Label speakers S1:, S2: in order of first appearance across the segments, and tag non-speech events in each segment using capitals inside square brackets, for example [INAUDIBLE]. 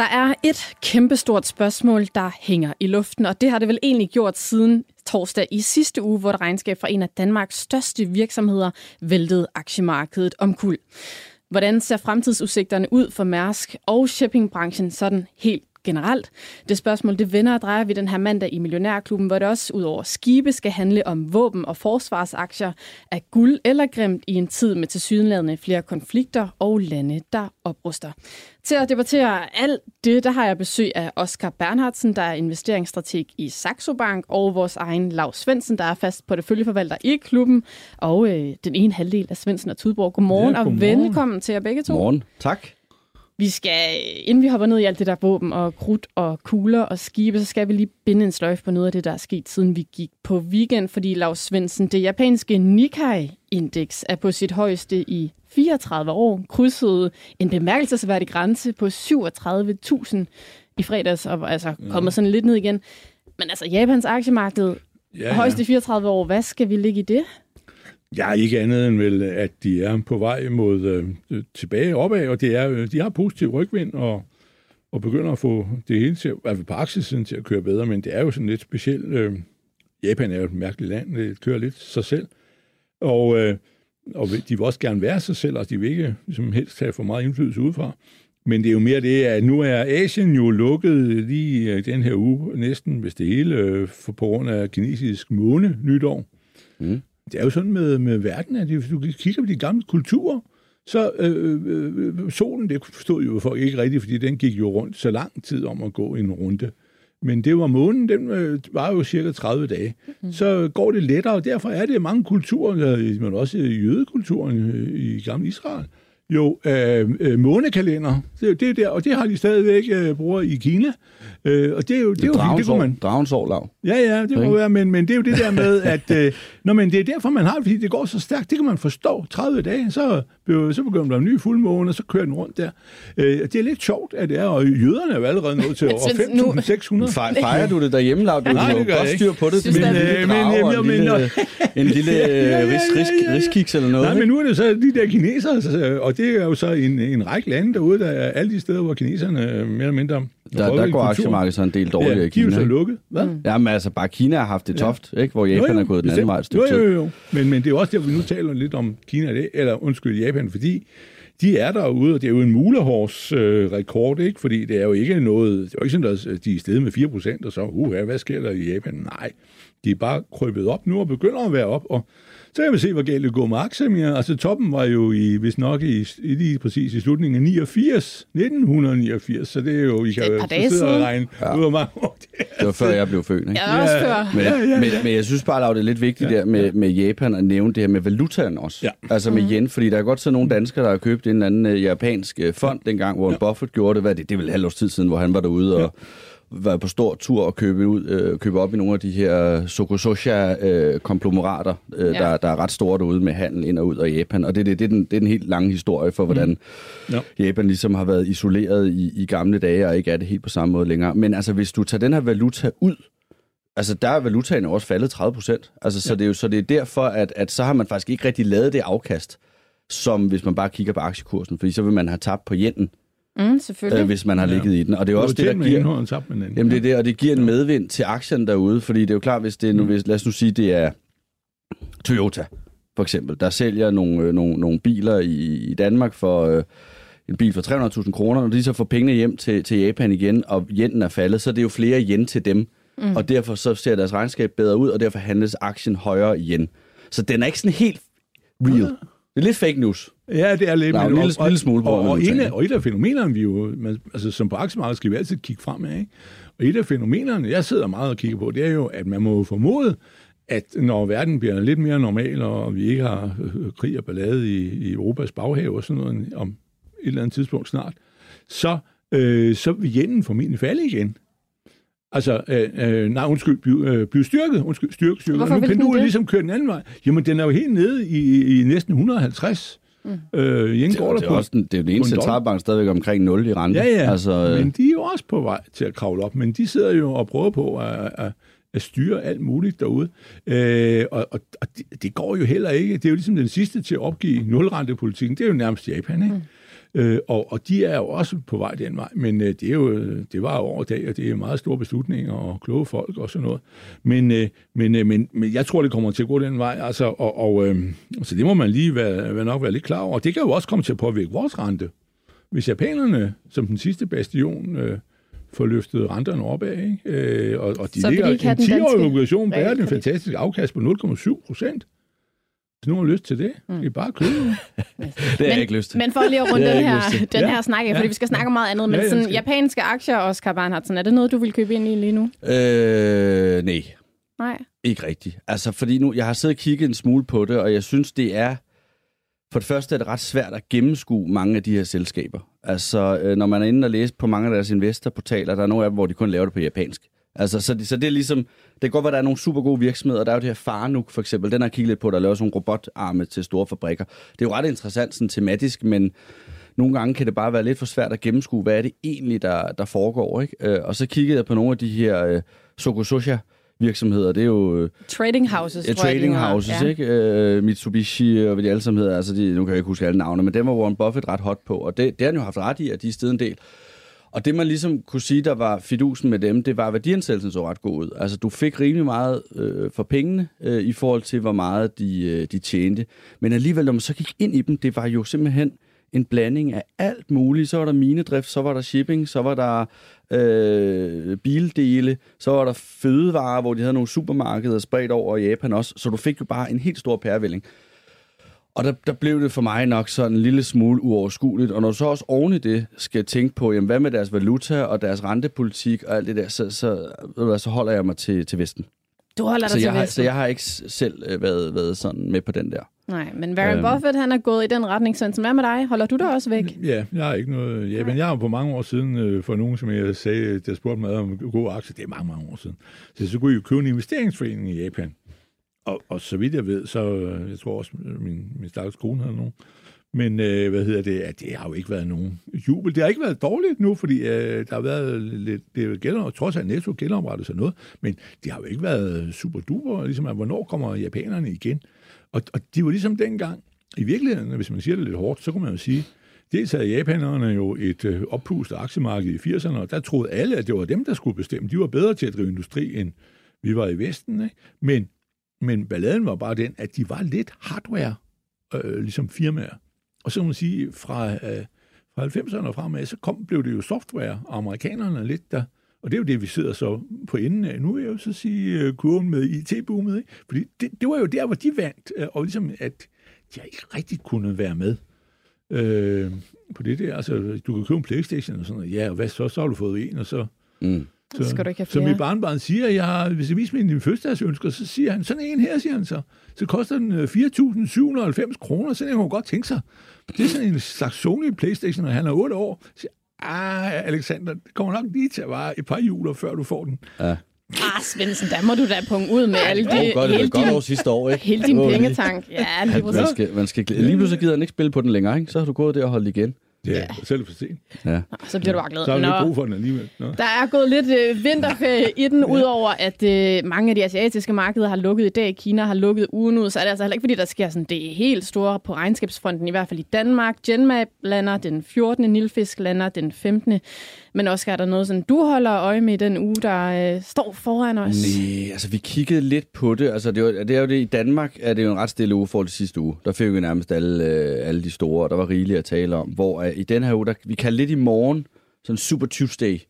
S1: Der er et kæmpestort spørgsmål, der hænger i luften, og det har det vel egentlig gjort siden torsdag i sidste uge, hvor et regnskab fra en af Danmarks største virksomheder væltede aktiemarkedet omkuld. Hvordan ser fremtidsudsigterne ud for Mærsk og shippingbranchen sådan helt generelt. Det spørgsmål, det vender og drejer vi den her mandag i Millionærklubben, hvor det også ud over skibe skal handle om våben og forsvarsaktier af guld eller grimt i en tid med tilsyneladende flere konflikter og lande, der opruster. Til at debattere alt det, der har jeg besøg af Oscar Bernhardsen, der er investeringsstrateg i Saxo Bank, og vores egen Lav Svendsen, der er fast på det følgeforvalter i klubben, og øh, den ene halvdel af Svendsen og Tudborg. Godmorgen, ja, godmorgen og velkommen til jer begge to.
S2: Godmorgen. Tak.
S1: Vi skal, inden vi hopper ned i alt det der våben og krudt og kugler og skibe, så skal vi lige binde en sløjf på noget af det, der er sket, siden vi gik på weekend, fordi Lars Svendsen, det japanske Nikkei-indeks er på sit højeste i 34 år, krydsede en bemærkelsesværdig grænse på 37.000 i fredags, og altså kommet sådan lidt ned igen. Men altså, Japans aktiemarked, ja, ja. højst i 34 år, hvad skal vi ligge i det?
S3: Ja, ikke andet end vel, at de er på vej mod øh, tilbage opad, og det er, øh, de har positiv rygvind, og, og begynder at få det hele til, i hvert fald på aktiesiden til at køre bedre, men det er jo sådan lidt specielt. Øh, Japan er jo et mærkeligt land, det kører lidt sig selv, og, øh, og de vil også gerne være sig selv, og de vil ikke som helst have for meget indflydelse udefra. Men det er jo mere det, at nu er Asien jo lukket lige øh, den her uge, næsten hvis det hele, øh, for på grund af kinesisk måne nytår. Mm det er jo sådan med, med verden, at hvis du kigger på de gamle kulturer, så øh, øh, øh, solen, det forstod jo folk ikke rigtigt, fordi den gik jo rundt så lang tid om at gå en runde. Men det var månen, den øh, var jo cirka 30 dage. Mm. Så går det lettere, og derfor er det mange kulturer, men også jødekulturen øh, i gamle Israel, jo øh, øh, månekalender. Det, det der, og det har de stadigvæk øh, bruger i Kina. Øh, og det er jo, det, er jo
S2: det kunne man... Dragens år, lav.
S3: Ja, ja, det må være, men, men det er jo det der med, [LAUGHS] at øh, når men det er derfor, man har det, fordi det går så stærkt. Det kan man forstå. 30 dage, så, så begynder der en ny fuldmåne, og så kører den rundt der. Øh, det er lidt sjovt, at det er, og jøderne er jo allerede nået til over 5.600.
S2: Fejrer du det derhjemme, Lav? Du har godt styr på det. Men, øh, men, men, en lille, en [LAUGHS] lille riskiks eller noget.
S3: Nej, men nu er det så de der kinesere, og det er jo så en, en række lande derude, der er alle de steder, hvor kineserne mere eller mindre
S2: der, der går aktiemarkedet så en del dårligere ja, i
S3: Kina. Ja, lukket. Hvad?
S2: Mm. Jamen altså, bare Kina har haft det toft, ja. ikke? hvor Japan jo, jo, er gået den anden vej et stykke
S3: jo, jo, jo. Men, men det er også der, vi nu taler lidt om Kina, eller undskyld, Japan, fordi de er derude, og det er jo en mulehårs øh, rekord, ikke? Fordi det er jo ikke noget, det er jo ikke sådan, at de er stedet med 4% og så, uh, hvad sker der i Japan? Nej, de er bare krybet op nu og begynder at være op, og så kan vi se, hvor galt det går med aktierne. Altså toppen var jo i, hvis nok i, i lige præcis i slutningen af 89, 1989, så det er jo, I kan jo sidde og regne ja. ud af mange år.
S2: Det, det var før jeg blev født, ikke?
S1: Ja, også før.
S2: Men, ja, ja, ja. Men, men jeg synes bare, at det er lidt vigtigt ja, der med, med Japan at nævne det her med valutaen også. Ja. Altså med mm. yen, fordi der er godt så nogle danskere, der har købt en eller anden uh, japansk uh, fond dengang, hvor ja. Buffett gjorde det. Hvad det? Det er vel halvårs tid siden, hvor han var derude og... Ja været på stor tur og købe, ud, øh, købe op i nogle af de her Sokososha-konglomerater, øh, øh, ja. der, der er ret store derude med handel ind og ud af Japan. Og det, det, det, er, den, det er den helt lange historie for, hvordan mm. ja. Japan ligesom har været isoleret i, i gamle dage og ikke er det helt på samme måde længere. Men altså, hvis du tager den her valuta ud, altså der er valutaen også faldet 30 procent. Altså, så, ja. det er jo, så det er derfor, at, at så har man faktisk ikke rigtig lavet det afkast, som hvis man bare kigger på aktiekursen, fordi så vil man have tabt på yenen.
S1: Mm, selvfølgelig.
S2: Øh, hvis man har ligget ja. i den. Og det er jo også det, der giver...
S3: En tabt med den.
S2: Jamen det er det, og det giver en medvind til aktien derude, fordi det er jo klart, hvis det er nu, hvis, lad os nu sige, det er Toyota, for eksempel, der sælger nogle, øh, nogle, nogle biler i, i Danmark for... Øh, en bil for 300.000 kroner, når de så får pengene hjem til, til Japan igen, og yenen er faldet, så er det jo flere yen til dem. Mm. Og derfor så ser deres regnskab bedre ud, og derfor handles aktien højere igen. Så den er ikke sådan helt real. Det er lidt fake news.
S3: Ja, det er lidt.
S2: Der er en lille, og, lille smule på.
S3: Og, og, en af, og et af fænomenerne, vi jo, man, altså som på aktiemarkedet skal vi altid kigge fremad, ikke? Og et af fænomenerne, jeg sidder meget og kigger på, det er jo, at man må formode, at når verden bliver lidt mere normal, og vi ikke har øh, krig og ballade i, i Europas baghave og sådan noget om et eller andet tidspunkt snart, så, øh, så vil jenen formentlig falde igen. Altså, øh, øh, nej, undskyld, blive, øh, blive styrket. Undskyld, styrke, styrke.
S1: Hvorfor
S3: og nu pendulet ligesom kører den anden vej. Jamen, den er jo helt nede i, i næsten 150. Mm. Øh, Jens
S2: Det, er-
S3: går
S2: det, er
S3: på.
S2: også den, det er jo den eneste centralbank stadigvæk omkring 0 i rente.
S3: Ja, ja,
S2: Altså, øh,
S3: men de er jo også på vej til at kravle op, men de sidder jo og prøver på at, at, at styre alt muligt derude. Øh, og og, og det, det går jo heller ikke. Det er jo ligesom den sidste til at opgive nulrentepolitikken. Det er jo nærmest Japan, ikke? Mm. Øh, og, og de er jo også på vej den vej, men øh, det, er jo, det var jo over dag, og det er meget store beslutninger og kloge folk og sådan noget. Men, øh, men, øh, men, men jeg tror, det kommer til at gå den vej, altså, og, og øh, så det må man lige være, være nok være lidt klar over. Og det kan jo også komme til at påvirke vores rente. Hvis japanerne, som den sidste bastion, øh, får løftet renterne opad, ikke? Øh, og, og de
S1: Så
S3: ligger
S1: de
S3: en
S1: den
S3: 10-årig
S1: danske
S3: obligation bærer den
S1: realkredit?
S3: fantastisk afkast på 0,7 procent. Hvis nogen har lyst til det, mm. det er bare købe. [LAUGHS]
S2: det har jeg ikke lyst til.
S1: Men for lige at runde
S2: Det
S1: den her, den
S3: Ja.
S1: her snak af, fordi vi skal snakke om meget andet, men
S3: Ja, ja,
S1: sådan
S3: skal.
S1: japanske aktier, Oscar Barnhardsen, er det noget, du vil købe ind i lige nu?
S2: Øh, nej,
S1: Nej.
S2: ikke rigtigt. Altså, fordi nu, jeg har siddet og kigget en smule på det, og jeg synes, det er... For det første er det ret svært at gennemskue mange af de her selskaber. Altså, øh, når man er inde og læse på mange af deres investorportaler, der er nogle af dem, hvor de kun laver det på japansk. Altså, så, det, så det er ligesom, det kan godt være, at der er nogle super gode virksomheder. Der er jo det her Farnuk, for eksempel. Den har kigget lidt på, der laver sådan nogle robotarme til store fabrikker. Det er jo ret interessant sådan tematisk, men nogle gange kan det bare være lidt for svært at gennemskue, hvad er det egentlig, der, der foregår. Ikke? Øh, og så kiggede jeg på nogle af de her øh, Sokososha virksomheder. Det er jo øh,
S1: Trading houses,
S2: Ja,
S1: jeg,
S2: trading houses,
S1: ja.
S2: ikke? Øh, Mitsubishi og hvad de alle sammen hedder. Altså, de, nu kan jeg ikke huske alle navne, men dem var Warren Buffett ret hot på. Og det, det har han jo haft ret i, at de er stedet en del. Og det, man ligesom kunne sige, der var fidusen med dem, det var, at værdiansættelsen så ret god ud. Altså, du fik rimelig meget øh, for pengene øh, i forhold til, hvor meget de, øh, de tjente. Men alligevel, når man så gik ind i dem, det var jo simpelthen en blanding af alt muligt. Så var der minedrift, så var der shipping, så var der øh, bildele, så var der fødevarer, hvor de havde nogle supermarkeder spredt over i Japan også. Så du fik jo bare en helt stor pærevælling. Og der, der blev det for mig nok sådan en lille smule uoverskueligt. Og når du så også oven i det skal tænke på, jamen, hvad med deres valuta og deres rentepolitik og alt det der, så, så, ved du hvad, så holder jeg mig til, til Vesten.
S1: Du holder dig
S2: Så
S1: til
S2: jeg, har,
S1: Vesten.
S2: så jeg har ikke selv øh, været, været sådan med på den der.
S1: Nej, men Warren
S2: Øhm.
S1: Buffett, han er gået i den retning. Sådan, hvad med dig? Holder du dig også væk?
S3: Ja, jeg har ikke noget... Ja, men jeg har på mange år siden, øh, for nogen, som jeg sagde, der spurgte mig om gode aktier, det er mange, mange år siden. Så så kunne jeg jo købe en investeringsforening i Japan. Og, og så vidt jeg ved, så øh, jeg tror også, øh, min, min stakkels kone havde nogen. Men øh, hvad hedder det? At det har jo ikke været nogen jubel. Det har ikke været dårligt nu, fordi øh, der har været lidt... Det gælder, trods alt netto genoprettet sig noget, men det har jo ikke været super duper, ligesom at hvornår kommer japanerne igen? Og, og de var ligesom dengang, i virkeligheden, hvis man siger det lidt hårdt, så kunne man jo sige, dels havde japanerne jo et øh, oppustet aktiemarked i 80'erne, og der troede alle, at det var dem, der skulle bestemme. De var bedre til at drive industri, end vi var i Vesten. Ikke? Men, men balladen var bare den, at de var lidt hardware, øh, ligesom firmaer. Og så må man sige, fra, øh, fra 90'erne og fremad, så kom, blev det jo software, og amerikanerne lidt der. Og det er jo det, vi sidder så på enden af. Nu vil jeg jo så sige uh, kurven med IT-boomet, ikke? Fordi det, det var jo der, hvor de vandt, øh, og ligesom at de ikke rigtig kunne være med øh, på det der. Altså, du kan købe en Playstation og sådan noget. Ja, og hvad så? Så har du fået en, og så...
S2: Mm.
S1: Så skal du ikke have
S3: Som
S1: flere.
S3: mit barnbarn siger, jeg har, hvis jeg viser din fødselsdagsønsker, så siger han, sådan en her, siger han så. Så koster den øh, 4.790 kroner, så det kunne man godt tænke sig. Det er sådan en slags Sony Playstation, og han er 8 år. Så siger, ah, Alexander, det kommer nok lige til at vare et par juler, før du får den.
S2: Ja.
S1: Ah, Svendsen, der må du da punge ud med alle
S2: Det var
S1: de,
S2: godt, det var godt
S1: din,
S2: over sidste år, ikke?
S1: hele din pengetank. Ja, lige præcis.
S2: man skal, man skal, lige pludselig gider han ikke spille på den længere, ikke? Så har du gået der og holdt igen.
S3: Ja, ja. selv for sent.
S2: Ja.
S1: Så bliver du bare glad.
S3: Så har vi
S1: Nå.
S3: brug for den alligevel. Nå.
S1: Der er gået lidt øh, vinterferie i den, [LAUGHS] udover at øh, mange af de asiatiske markeder har lukket i dag. Kina har lukket ugen ud, så er det altså heller ikke, fordi der sker sådan det helt store på regnskabsfronten, i hvert fald i Danmark. Genmap lander den 14. Nilfisk lander den 15. Men også er der noget, sådan, du holder øje med i den uge, der øh, står foran os.
S2: Nej, altså vi kiggede lidt på det. Altså det, var, det er jo det, i Danmark er det jo en ret stille uge for det sidste uge. Der fik vi nærmest alle, øh, alle de store, og der var rigeligt at tale om. Hvor øh, i den her uge, der, vi kan lidt i morgen, sådan Super Tuesday.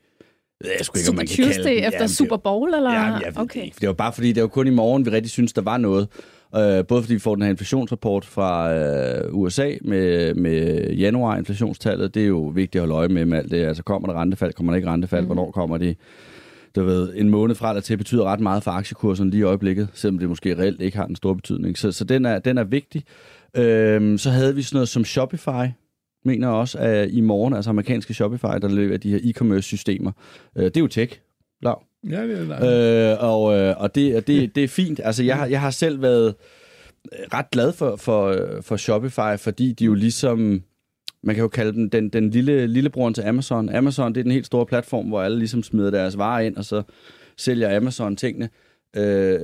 S2: Jeg sgu ikke, om
S1: Super
S2: man kan kalde
S1: Tuesday
S2: den.
S1: efter
S2: Jamen,
S1: Super Bowl, eller?
S2: Ja, jeg ved
S1: okay.
S2: ikke. Det var bare fordi, det var kun i morgen, vi rigtig synes, der var noget. Uh, både fordi vi får den her inflationsrapport fra uh, USA med, med januar-inflationstallet. Det er jo vigtigt at holde øje med med alt det. Altså kommer der rentefald, kommer der ikke rentefald, mm. hvornår kommer de? Du ved, en måned fra eller til betyder ret meget for aktiekursen lige i øjeblikket, selvom det måske reelt ikke har en stor betydning. Så, så den, er, den er vigtig. Øhm, så havde vi sådan noget som Shopify, mener også, at i morgen, altså amerikanske Shopify, der leverer de her e-commerce systemer. Øh, det er jo tech, Lav.
S3: Ja, det er.
S2: Øh, og øh, og det, det, det er fint. Altså, jeg, har- jeg har selv været øh, ret glad for, for, øh, for Shopify, fordi de jo ligesom, man kan jo kalde dem den, den lille, lillebroren til Amazon. Amazon, det er den helt store platform, hvor alle ligesom smider deres varer ind, og så sælger Amazon tingene. Øh,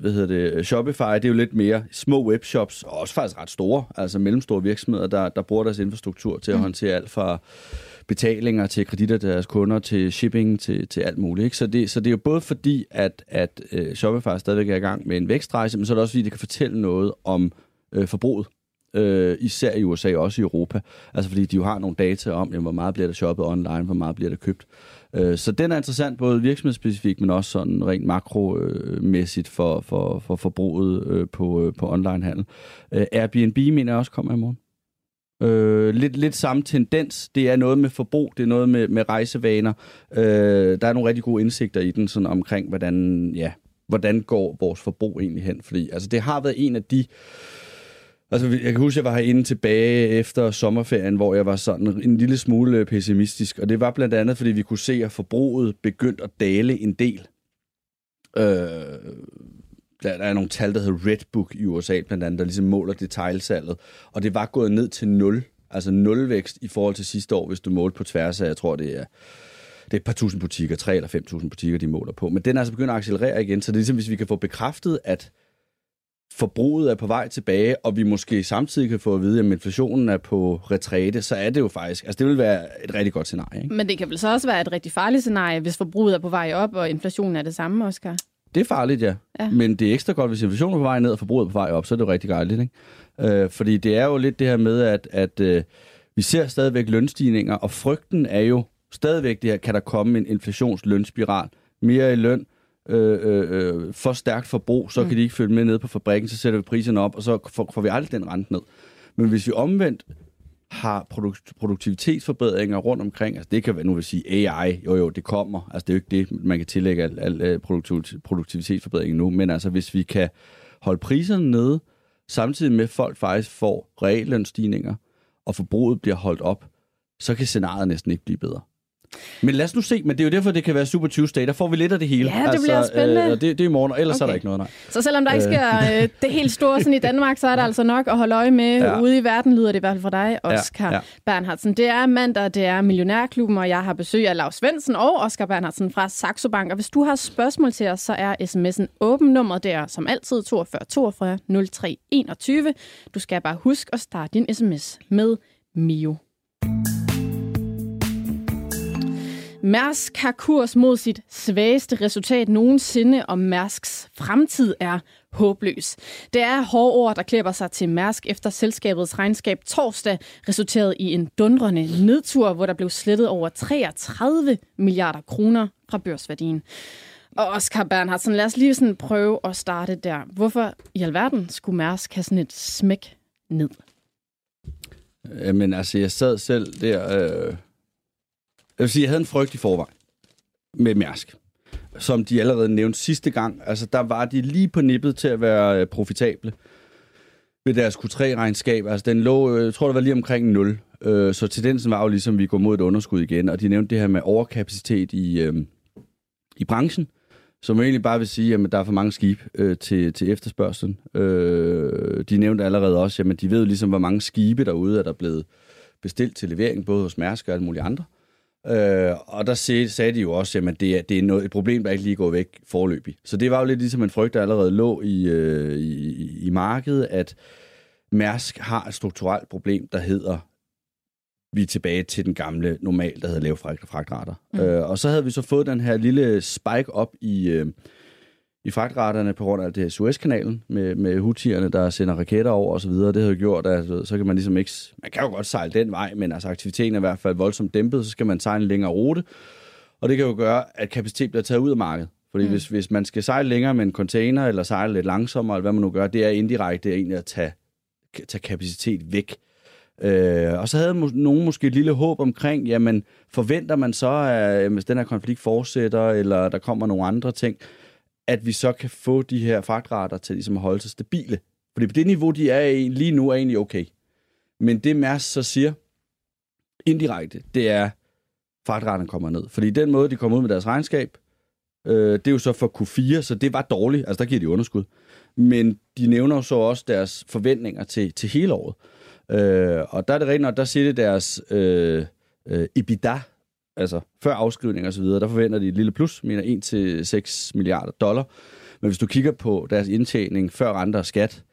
S2: hvad hedder det? Shopify, det er jo lidt mere små webshops, og også faktisk ret store, altså mellemstore virksomheder, der, der bruger deres infrastruktur til at håndtere alt fra betalinger til kreditter til deres kunder, til shipping, til, til alt muligt. Ikke? Så, det, så det er jo både fordi, at, at øh, Shopify stadigvæk er i gang med en vækstrejse, men så er det også fordi, det kan fortælle noget om øh, forbruget. Øh, især i USA også i Europa. Altså fordi de jo har nogle data om, jamen, hvor meget bliver der shoppet online, hvor meget bliver der købt. Øh, så den er interessant, både virksomhedsspecifikt, men også sådan rent makromæssigt for, for, for forbruget øh, på, øh, på onlinehandel. Øh, Airbnb mener jeg også kommer i morgen. Øh, lidt, lidt samme tendens. Det er noget med forbrug, det er noget med, med rejsevaner. Øh, der er nogle rigtig gode indsigter i den, sådan omkring, hvordan, ja, hvordan går vores forbrug egentlig hen. Fordi altså, det har været en af de... Altså, jeg kan huske, at jeg var herinde tilbage efter sommerferien, hvor jeg var sådan en lille smule øh, pessimistisk. Og det var blandt andet, fordi vi kunne se, at forbruget begyndte at dale en del. Øh, der, der er nogle tal, der hedder Redbook i USA, blandt andet, der ligesom måler detailsalget. Og det var gået ned til 0. Altså nulvækst i forhold til sidste år, hvis du målte på tværs af, jeg tror, det er, det er et par tusind butikker, 3 eller 5.000 butikker, de måler på. Men den er altså begyndt at accelerere igen, så det er ligesom, hvis vi kan få bekræftet, at forbruget er på vej tilbage, og vi måske samtidig kan få at vide, at inflationen er på retræte, så er det jo faktisk, altså det vil være et rigtig godt scenarie. Ikke?
S1: Men det kan vel så også være et rigtig farligt scenarie, hvis forbruget er på vej op, og inflationen er det samme, Oscar?
S2: Det er farligt, ja.
S1: Ja.
S2: Men det er ekstra godt, hvis inflationen er på vej ned, og forbruget er på vej op, så er det jo rigtig dejligt. Ikke? Øh, fordi det er jo lidt det her med, at, at øh, vi ser stadigvæk lønstigninger, og frygten er jo stadigvæk det her, kan der komme en inflationslønspiral, mere i løn, øh, øh, øh, for stærkt forbrug, så kan de ikke følge med ned på fabrikken, så sætter vi priserne op, og så får, får vi aldrig den rente ned. Men hvis vi omvendt har produkt, produktivitetsforbedringer rundt omkring, altså det kan være, nu vil sige AI, jo jo, det kommer, altså det er jo ikke det, man kan tillægge al, al øh, produktivitetsforbedring nu, men altså hvis vi kan holde priserne nede, samtidig med at folk faktisk får reallønstigninger, og forbruget bliver holdt op, så kan scenariet næsten ikke blive bedre. Men lad os nu se, men det er jo derfor, det kan være Super Tuesday. Der får vi lidt af det hele.
S1: Ja, det bliver spændende.
S2: Øh, det, det er i morgen, og ellers okay. er der ikke noget, nej.
S1: Så selvom der ikke sker øh, det helt store sådan i Danmark, så er der altså nok at holde øje med ja. Ude i verden, lyder det i hvert fald for dig, Oscar ja,
S2: ja.
S1: Bernhardsen. Det er mandag, det er Millionærklubben, og jeg har besøg af Lars Svendsen og Oscar Bernhardsen fra Saxo Bank. Og hvis du har spørgsmål til os, så er sms'en åben nummer der, som altid 42 42 03 21. Du skal bare huske at starte din sms med Mio. Mærsk har kurs mod sit svageste resultat nogensinde, og Mærsks fremtid er håbløs. Det er hårde ord, der klæber sig til Mærsk efter selskabets regnskab torsdag resulterede i en dundrende nedtur, hvor der blev slettet over 33 milliarder kroner fra børsværdien. Og Oscar Bernhardsen, lad os lige sådan prøve at starte der. Hvorfor i alverden skulle Mærsk have sådan et smæk ned?
S2: Jamen Men altså, jeg sad selv der... Øh... Jeg vil sige, jeg havde en frygt i forvejen med Mærsk. Som de allerede nævnte sidste gang. Altså, der var de lige på nippet til at være øh, profitable ved deres Q3-regnskab. Altså, den lå, øh, jeg tror, det var lige omkring 0. Øh, så tendensen var jo ligesom, at vi går mod et underskud igen. Og de nævnte det her med overkapacitet i, øh, i branchen. Som egentlig bare vil sige, at der er for mange skib øh, til, til efterspørgselen. Øh, de nævnte allerede også, at de ved ligesom, hvor mange skibe derude er der blevet bestilt til levering, både hos Mærsk og alle mulige andre. Øh, og der sagde, sagde de jo også, at det er, det er noget, et problem, der ikke lige går væk forløbig. Så det var jo lidt ligesom en frygt, der allerede lå i, øh, i, i markedet, at Mærsk har et strukturelt problem, der hedder, vi er tilbage til den gamle normal, der hedder lave fragt- fragtrater. Mm. Øh, og så havde vi så fået den her lille spike op i, øh, i fragtraterne på grund af det her Suezkanalen med, med hutierne, der sender raketter over osv. Det har jo gjort, at så kan man ligesom ikke... Man kan jo godt sejle den vej, men altså aktiviteten er i hvert fald voldsomt dæmpet, så skal man sejle en længere rute. Og det kan jo gøre, at kapacitet bliver taget ud af markedet. Fordi mm. hvis, hvis man skal sejle længere med en container, eller sejle lidt langsommere, eller hvad man nu gør, det er indirekte egentlig at tage, tage kapacitet væk. Øh, og så havde nogen måske et lille håb omkring, jamen forventer man så, at hvis den her konflikt fortsætter, eller der kommer nogle andre ting, at vi så kan få de her fragtrater til ligesom at holde sig stabile. Fordi på det niveau, de er i lige nu, er egentlig okay. Men det Mærs så siger indirekte, det er, at fragtraterne kommer ned. Fordi den måde, de kommer ud med deres regnskab, Øh, det er jo så for Q4, så det var dårligt. Altså, der giver de underskud. Men de nævner jo så også deres forventninger til, til hele året. Øh, og der er det rent, og der siger det deres øh, øh, EBITDA, altså før afskrivning og så videre, der forventer de et lille plus, mener 1-6 milliarder dollar. Men hvis du kigger på deres indtjening før renter og skat,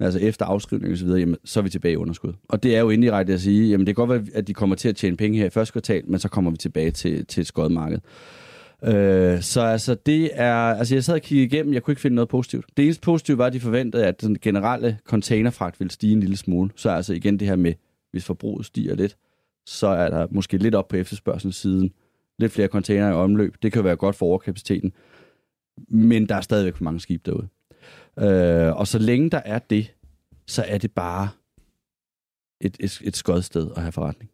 S2: altså efter afskrivning og så videre, jamen, så er vi tilbage i underskud. Og det er jo indirekte at sige, jamen det kan godt være, at de kommer til at tjene penge her i første kvartal, men så kommer vi tilbage til, til et skodmarked. Øh, så altså det er, altså jeg sad og kiggede igennem, jeg kunne ikke finde noget positivt. Det eneste positive var, at de forventede, at den generelle containerfragt ville stige en lille smule. Så altså igen det her med, hvis forbruget stiger lidt, så er der måske lidt op på efterspørgselssiden. Lidt flere container i omløb. Det kan være godt for overkapaciteten. Men der er stadigvæk for mange skibe derude. Øh, og så længe der er det, så er det bare et, et, et skodsted at have forretning.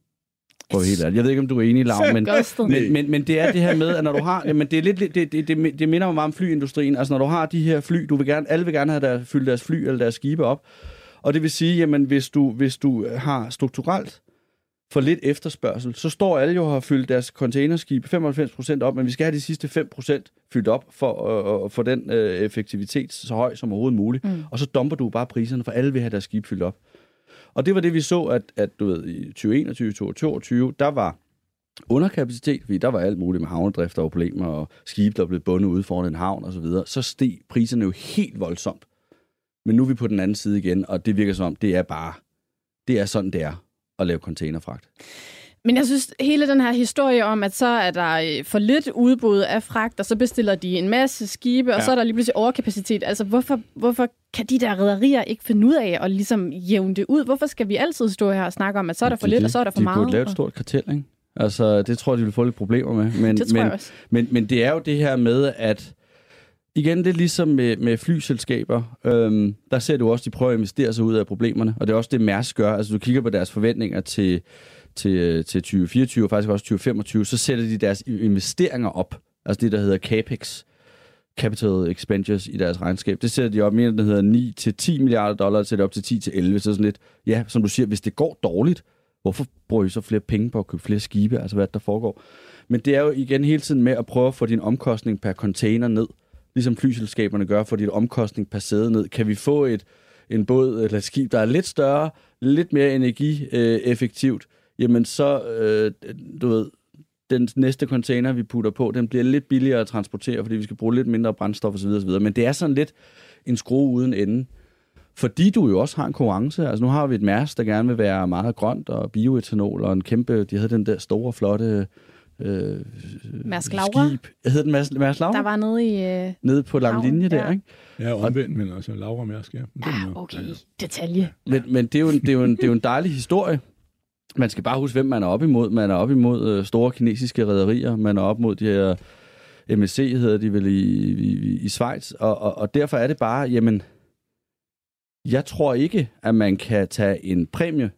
S2: For helt ærligt. Jeg ved ikke, om du er enig, Lav, men, men, men, men det er det her med, at når du har... Men det, er lidt, det, det, det, det minder mig meget om flyindustrien. Altså, når du har de her fly, du vil gerne, alle vil gerne have der, fyldt deres fly eller deres skibe op. Og det vil sige, jamen, hvis du, hvis du har strukturelt for lidt efterspørgsel, så står alle jo og har fyldt deres containerskib 95% op, men vi skal have de sidste 5% fyldt op for at uh, få den uh, effektivitet så høj som overhovedet muligt. Mm. Og så dumper du bare priserne, for alle vil have deres skib fyldt op. Og det var det, vi så, at, at du ved, i 2021, 2022, der var underkapacitet, fordi der var alt muligt med havnedrift, der var problemer, og skibe, der blev bundet ude foran en havn og så videre. Så steg priserne jo helt voldsomt. Men nu er vi på den anden side igen, og det virker som om, det er bare, det er sådan, det er at lave containerfragt.
S1: Men jeg synes, hele den her historie om, at så er der øh, for lidt udbud af fragt, og så bestiller de en masse skibe, og ja. så er der lige pludselig overkapacitet. Altså, hvorfor, hvorfor kan de der rædderier ikke finde ud af at ligesom jævne det ud? Hvorfor skal vi altid stå her og snakke om, at så er der for
S2: det,
S1: lidt, og så er der for
S2: de
S1: meget?
S2: De burde lave et stort kartel, ikke? Altså, det tror jeg, de vil få lidt problemer med. Men,
S1: det
S2: men. Men, men det er jo det her med, at igen, det er ligesom med, med flyselskaber. Øhm, der ser du også, at de prøver at investere sig ud af problemerne, og det er også det, Mærsk gør. Altså, du kigger på deres forventninger til, til, øh, til 2024 og faktisk også 2025, så sætter de deres investeringer op. Altså det, der hedder CAPEX, Capital Expenditures i deres regnskab. Det sætter de op mere, der hedder 9 til 10 milliarder dollar, sætter op til 10 til 11. Så sådan lidt, ja, som du siger, hvis det går dårligt, hvorfor bruger I så flere penge på at købe flere skibe? Altså hvad der foregår. Men det er jo igen hele tiden med at prøve at få din omkostning per container ned ligesom flyselskaberne gør, for dit omkostning per sæde ned. Kan vi få et, en båd eller et skib, der er lidt større, lidt mere energieffektivt, jamen så, øh, du ved, den næste container, vi putter på, den bliver lidt billigere at transportere, fordi vi skal bruge lidt mindre brændstof osv. osv. Men det er sådan lidt en skrue uden ende. Fordi du jo også har en konkurrence. Altså nu har vi et Mærs, der gerne vil være meget grønt og bioetanol, og en kæmpe, de havde den der store, flotte øh,
S1: Mærsk Laura.
S2: skib. Jeg hedder den Mærsk, Mærsk Laura?
S1: Der var nede i... Øh...
S2: Nede på lang linje der,
S1: ja.
S2: ikke?
S3: Ja, omvendt, men altså Laura Mærsk, ja. Men er-
S1: okay.
S3: ja.
S1: Detalje.
S2: Men, men det, er jo en, det, er jo en, det er jo en dejlig historie. Man skal bare huske, hvem man er op imod. Man er op imod øh, store kinesiske rædderier. Man er op mod de her MSC, hedder de vel i, i, i Schweiz. Og, og, og derfor er det bare, jamen, jeg tror ikke, at man kan tage en præmie,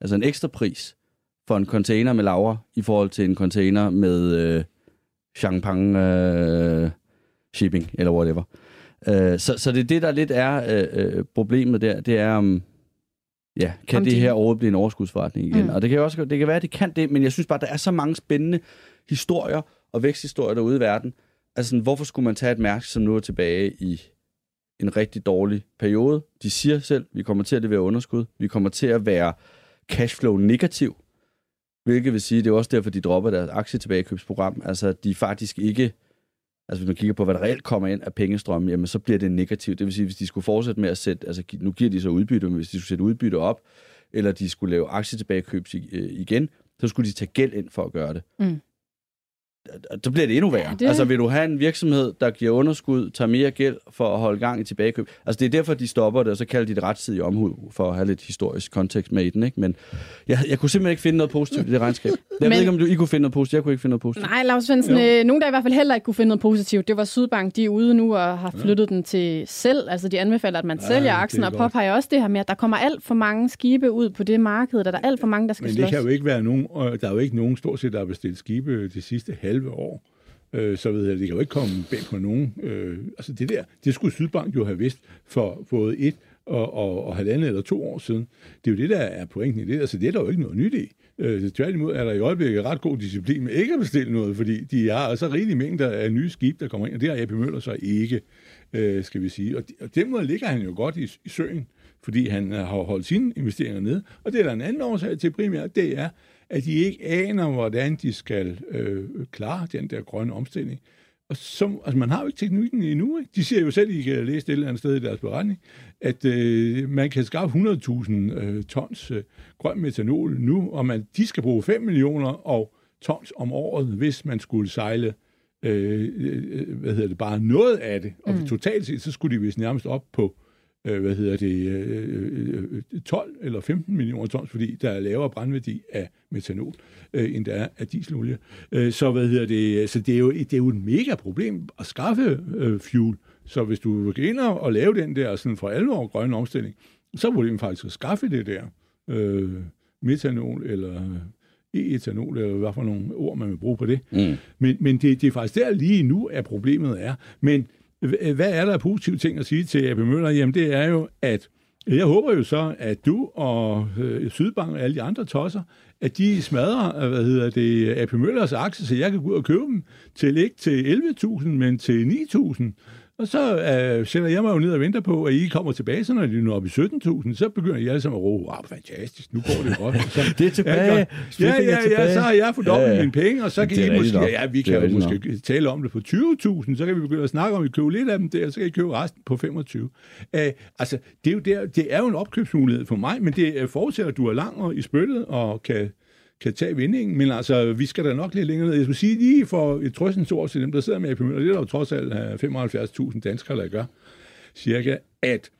S2: altså en ekstra pris, for en container med laver, i forhold til en container med øh, Changpang øh, shipping, eller whatever. Øh, så, så det er det, der lidt er øh, øh, problemet der. Det er, um, ja, kan
S1: Om
S2: det
S1: de-
S2: her overhovedet blive en overskudsforretning igen?
S1: Mm.
S2: Og det kan også det kan være, at det kan det, men jeg synes bare, der er så mange spændende historier og væksthistorier derude i verden. Altså, sådan, hvorfor skulle man tage et mærke, som nu er tilbage i en rigtig dårlig periode? De siger selv, vi kommer til at levere underskud. Vi kommer til at være cashflow negativ. Hvilket vil sige, det er også derfor, de dropper deres aktietilbagekøbsprogram. Altså, de faktisk ikke... Altså, hvis man kigger på, hvad der reelt kommer ind af pengestrømme, jamen, så bliver det negativt. Det vil sige, hvis de skulle fortsætte med at sætte... Altså, nu giver de så udbytte, men hvis de skulle sætte udbytte op, eller de skulle lave aktietilbagekøb øh, igen, så skulle de tage gæld ind for at gøre det.
S1: Mm.
S2: Så bliver det endnu værre.
S1: Ja,
S2: Ja,
S1: det-.
S2: Altså, vil du have en virksomhed, der giver underskud, tager mere gæld for at holde gang i tilbagekøb? Altså, det er derfor, de stopper det, og så kalder de det rettidig omhu, for at have lidt historisk kontekst med i den, ikke? Men jeg, jeg kunne simpelthen ikke finde noget positivt i det regnskab. Jeg
S1: Men-
S2: ved ikke, om du I kunne finde noget positivt. Jeg kunne ikke finde noget positivt.
S1: Nej, Lars Svendsen, øh, nogen der i hvert fald heller ikke kunne finde noget positivt, det var Sydbank. De er ude nu og har flyttet den til selv. Altså, de anbefaler, at man
S3: Ja,
S1: sælger
S3: er
S1: aktien, og påpeger også det her med, at der kommer alt for mange skibe ud på det marked, og der er alt for mange, der skal
S3: Men det
S1: slås.
S3: kan jo ikke være nogen, og der er jo ikke nogen stort set, der har bestilt skibe de sidste halve år. Øh, så ved jeg, det kan jo ikke komme bag på nogen. Øh, altså det der, det skulle Sydbank jo have vidst for både et og, og, og halvandet eller to år siden. Det er jo det, der er pointen i det. Altså det er der jo ikke noget nyt i. Øh, tværtimod er der i øjeblikket ret god disciplin med ikke at bestille noget, fordi de har altså rigelig mængder af nye skib, der kommer ind, og det har AP Møller så ikke, øh, skal vi sige. Og, og den måde ligger han jo godt i, i søen, fordi han har holdt sine investeringer nede. Og det er der en anden årsag til primært, det er, at de ikke aner, hvordan de skal øh, klare den der grønne omstilling. Og som, altså man har jo ikke teknikken endnu. Ikke? De siger jo selv, I kan læse det et eller andet sted i deres beretning, at øh, man kan skaffe 100.000 øh, tons øh, grøn metanol nu, og man, de skal bruge 5 millioner og tons om året, hvis man skulle sejle øh, øh, hvad hedder det, bare noget af det. Og mm. totalt set, så skulle de vist nærmest op på øh, hvad hedder det, øh, 12 øh, eller 15 millioner tons, fordi der er lavere brandværdi af metanol, øh, end der er af dieselolie. Øh, så hvad hedder det, så det er jo, det er jo et mega problem at skaffe øh, fuel. Så hvis du vil ind og lave den der sådan for alvor grønne omstilling, så er problemet faktisk at skaffe det der øh, metanol eller e-etanol, eller hvad for nogle ord, man vil bruge på det. Mm. Men, men det, det er faktisk der lige nu, at problemet er. Men hvad er der af positive ting at sige til AP Møller? Jamen, det er jo, at jeg håber jo så, at du og øh, Sydbank og alle de andre tosser, at de smadrer, øh, hvad hedder det, AP Møllers aktier, så jeg kan gå ud og købe dem til ikke til 11.000, men til 9.000. Og så øh, sætter jeg mig jo ned og venter på, at I kommer tilbage, så når de er oppe i 17.000, så begynder I alle sammen at råbe, wow, fantastisk, nu går det godt. Så, [LAUGHS]
S2: det er tilbage. Ja,
S3: ja, ja, ja, så har jeg fået ja, ja. mine penge, og så kan I måske, ja, vi kan jo måske nok. tale om det på 20.000, så kan vi begynde at snakke om, at vi køber lidt af dem der, så kan I købe resten på 25. Uh, altså, det er, jo der, det er jo en opkøbsmulighed for mig, men det forudsætter, at du er lang i spyttet og kan kan tage vindingen, men altså, vi skal da nok lidt længere ned. Jeg skulle sige lige for et trøstens ord til dem, der sidder med AP Møller, det er der jo trods alt 75.000 øh, danskere, der gør, cirka, at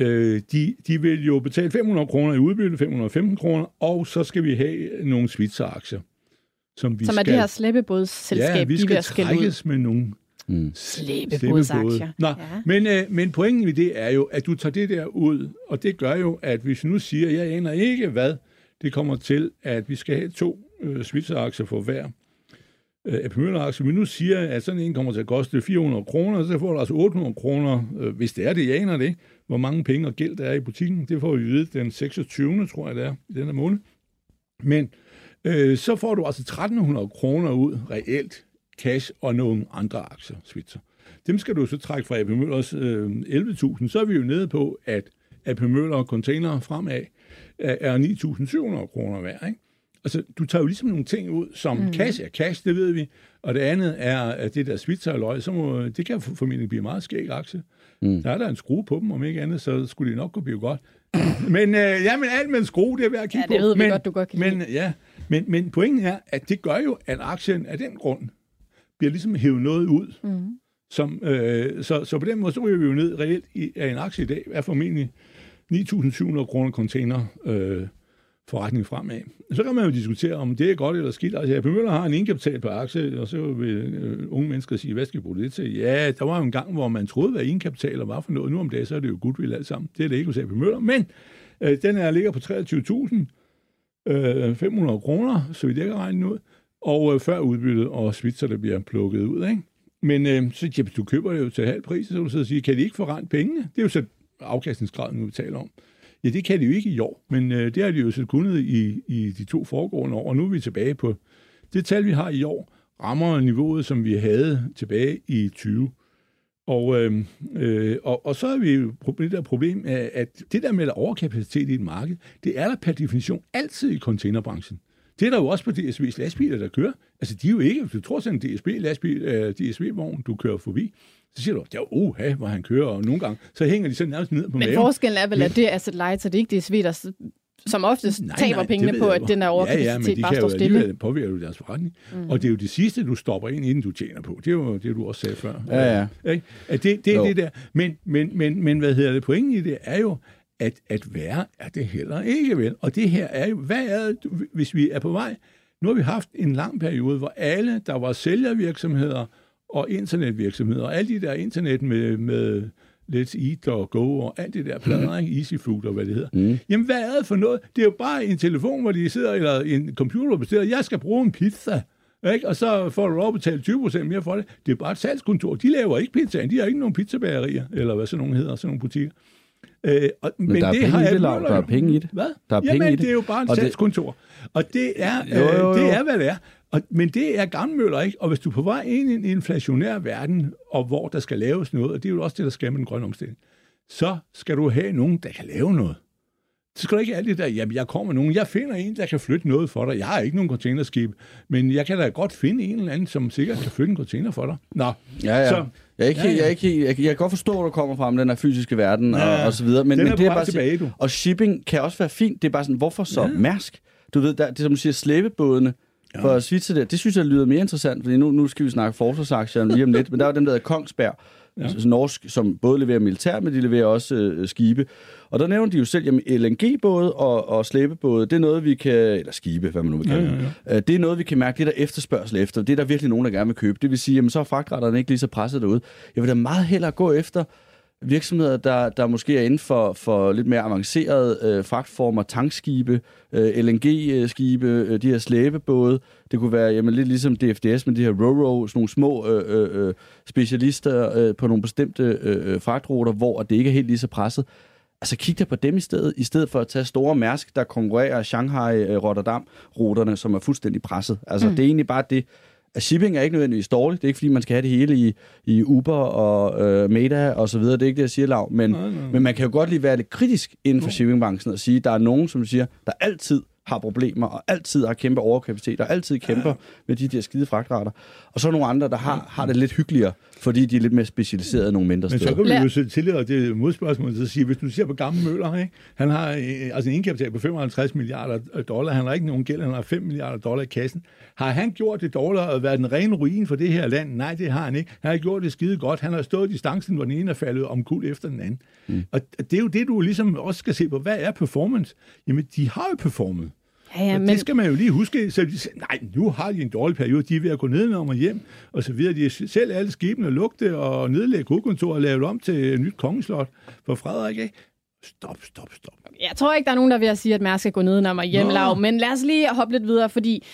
S3: øh, de, de vil jo betale 500 kroner i udbytte, 515 kroner, og så skal vi have nogle Switzer-aktier.
S1: Som, vi som er skal, det her slæbebådsselskab,
S3: ja, vi skal de trækkes med nogle
S1: Mm. Slæbebådsaktier.
S3: Nå, ja. men, øh, men pointen i det er jo, at du tager det der ud, og det gør jo, at hvis nu siger, jeg aner ikke, hvad det kommer til, at vi skal have to øh, Switzer-aktier for hver øh, AP Møller-aktie. Men nu siger, at sådan en kommer til at koste 400 kroner, så får du altså 800 kroner, øh, hvis det er det, jeg aner det, hvor mange penge og gæld der er i butikken. Det får vi vide den 26. tror jeg det er, i denne måned. Men øh, så får du altså 1300 kroner ud reelt cash og nogle andre aktier, Switzer. Dem skal du så trække fra AP Møllers øh, 11.000. Så er vi jo nede på, at AP Møller container fremad er 9.700 kroner værd. Ikke? Altså, du tager jo ligesom nogle ting ud, som mm. cash er cash, det ved vi, og det andet er, at det der Switzer så må, det kan formentlig blive meget skæg aktie. Mm. Der er der en skrue på dem, om ikke andet, så skulle det nok kunne blive godt. [CLEARS THROAT] men øh, ja, men alt med en skrue, det er værd at kigge
S1: på. Ja, det ved
S3: vi men,
S1: godt, du godt kan
S3: men, Ja, men, men pointen er, at det gør jo, at aktien af den grund bliver ligesom hævet noget ud. Mm. Som, øh, så, så på den måde, så ryger vi jo ned reelt i, af en aktie i dag, er formentlig 9.700 kroner container øh, forretning fremad. Så kan man jo diskutere, om det er godt eller skidt. Altså, jeg begynder at have en indkapital på aktie, og så vil øh, unge mennesker sige, hvad skal vi bruge det til? Ja, der var jo en gang, hvor man troede, hvad indkapitaler var for noget. Nu om dagen, så er det jo goodwill alt sammen. Det er det ikke hos AP Møller. Men øh, den her ligger på 23.000 500 øh, kroner, så vi dækker kan regne ud. Og øh, før udbyttet og svitser, der bliver plukket ud, ikke? Men øh, så ja, du køber det jo til halv pris, så vil du så sige, kan de ikke forrente pengene? Det er jo så afkastningsgraden, nu vi taler om. Ja, det kan de jo ikke i år, men øh, det har de jo så kunnet i, i de to foregående år, og nu er vi tilbage på det tal, vi har i år, rammer niveauet, som vi havde tilbage i 20. Og, øh, øh, og, og så er vi jo det der problem, at det der med der overkapacitet i et marked, det er der per definition altid i containerbranchen. Det er der jo også på DSV's lastbiler, der kører. Altså, de er jo ikke, du tror sådan en DSB-lastbil, uh, øh, DSV-vogn, du kører forbi, så siger du, ja, oha, hvor han kører, og nogle gange, så hænger de sådan nærmest ned på
S1: Men maven. forskellen er vel, at det er asset light, så det er ikke DSB, der som oftest nej, taber nej, pengene på, at den er overkapacitet ja, ja, men de bare står stille.
S3: Det påvirker jo deres forretning. Mm. Og det er jo det sidste, du stopper ind, inden du tjener på. Det er jo det, du også sagde før.
S2: Ja, ja.
S3: At det, det er det der. Men, men, men, men hvad hedder det? Pointen i det er jo, at, at være er det heller ikke vel. Og det her er jo, hvad er det, hvis vi er på vej? Nu har vi haft en lang periode, hvor alle, der var sælgervirksomheder og internetvirksomheder, og alle de der internet med, med Let's Eat og Go og alt det der plader, mm. Easy Food og hvad det hedder. Mm. Jamen, hvad er det for noget? Det er jo bare en telefon, hvor de sidder, eller en computer, og bestiller, jeg skal bruge en pizza. Ikke? Og så får du lov at betale 20% mere for det. Det er bare et salgskontor. De laver ikke pizzaen. De har ikke nogen pizzabagerier, eller hvad sådan nogle hedder, sådan nogle butikker. Øh, og, men,
S2: der er
S3: det
S2: penge
S3: har
S2: det, Lav. Der er penge i det.
S3: Hvad?
S2: Der er
S3: Jamen,
S2: penge i det.
S3: det er jo bare et
S2: Og
S3: statskontor. Og det er,
S2: Jo, jo, jo.
S3: øh, det er, hvad det er. Og, men det er gammelmøller, ikke? Og hvis du er på vej ind i en inflationær verden, og hvor der skal laves noget, og det er jo også det, der skal med den grønne omstilling, så skal du have nogen, der kan lave noget. Så skal du ikke altid der, jamen jeg kommer nogen, jeg finder en, der kan flytte noget for dig. Jeg har ikke nogen containerskib, men jeg kan da godt finde en eller anden, som sikkert kan flytte en container for dig. Nå,
S2: Ja, ja.
S3: Så-
S2: jeg, er ikke,
S3: Ja, ja.
S2: Jeg, er ikke, jeg, jeg kan godt forstå, hvor du kommer fra den her fysiske verden
S3: Ja,
S2: og, og så videre. Men,
S3: den
S2: men
S3: er
S2: det er bare
S3: tilbage, du.
S2: Og shipping kan også være fint. Det er bare sådan, hvorfor så ja. Mærsk? Du ved, der, det er som du siger, slæbebådene ja. for at svitse det. Det synes jeg lyder mere interessant, fordi nu, nu skal vi snakke forsvarsaktier lige om lidt. Men der er jo dem, der hedder Kongsberg, ja. altså norsk, som både leverer militær, men de leverer også øh, skibe. Og der nævner de jo selv, at LNG-både og, og slæbebåde, det er noget, vi kan, eller skibe, hvad man nu vil kalde
S3: Ja,
S2: det,
S3: ja,
S2: Øh, det er noget, vi kan mærke, det er der efterspørgsel efter. Det er der virkelig nogen, der gerne vil købe. Det vil sige, jamen så er fragtretterne ikke lige så presset derude. Jeg vil da meget hellere gå efter virksomheder, der, der måske er inden for, for lidt mere avancerede øh, fragtformer, tankskibe, øh, LNG-skibe, øh, de her slæbebåde. Det kunne være jamen, lidt ligesom DFDS med de her RoRo, sådan nogle små øh, øh, øh, specialister øh, på nogle bestemte øh, øh, fragtruter, hvor det ikke er helt lige så presset. Altså kig der på dem i stedet, i stedet for at tage store Mærsk, der konkurrerer Shanghai-Rotterdam-ruterne, som er fuldstændig presset. Altså mm. det er egentlig bare det, at shipping er ikke nødvendigvis dårligt. Det er ikke, fordi man skal have det hele i, i Uber og øh, Meta og så videre. Det er ikke det, jeg siger, Lav. Men,
S3: Nej, nej.
S2: men man kan jo godt lige være lidt kritisk inden for shippingbranchen og sige, at der er nogen, som siger, der altid har problemer, og altid har kæmpe overkapacitet, og altid kæmper ja. med de der skide fragtrater. Og så er nogle andre, der har, har det lidt hyggeligere, fordi de er lidt mere specialiserede nogle mindre
S3: Men
S2: steder.
S3: så kan vi jo så tillade det modspørgsmål til at sige, hvis du ser på gamle Møller, ikke? han har øh, altså en indkapital på 55 milliarder dollar, han har ikke nogen gæld, han har 5 milliarder dollar i kassen. Har han gjort det dårligere og været en ren ruin for det her land? Nej, det har han ikke. Han har gjort det skide godt. Han har stået i distancen, hvor den ene er faldet om kul efter den anden. Mm. Og det er jo det, du ligesom også skal se på. Hvad er performance? Jamen, de har jo performet.
S1: Ja, ja, men
S3: det skal man jo lige huske, så de siger, nej, nu har de en dårlig periode, de er ved at gå ned og hjem, og så videre. De er selv alle skibene lugte og nedlægge hovedkontoret og lave det om til et nyt kongeslot for Frederik, ikke? Stop, stop, stop.
S1: jeg tror ikke, der er nogen, der vil sige, at Mærsk skal gå ned og hjem,
S3: Nå.
S1: Lav. Men lad os lige hoppe lidt videre, fordi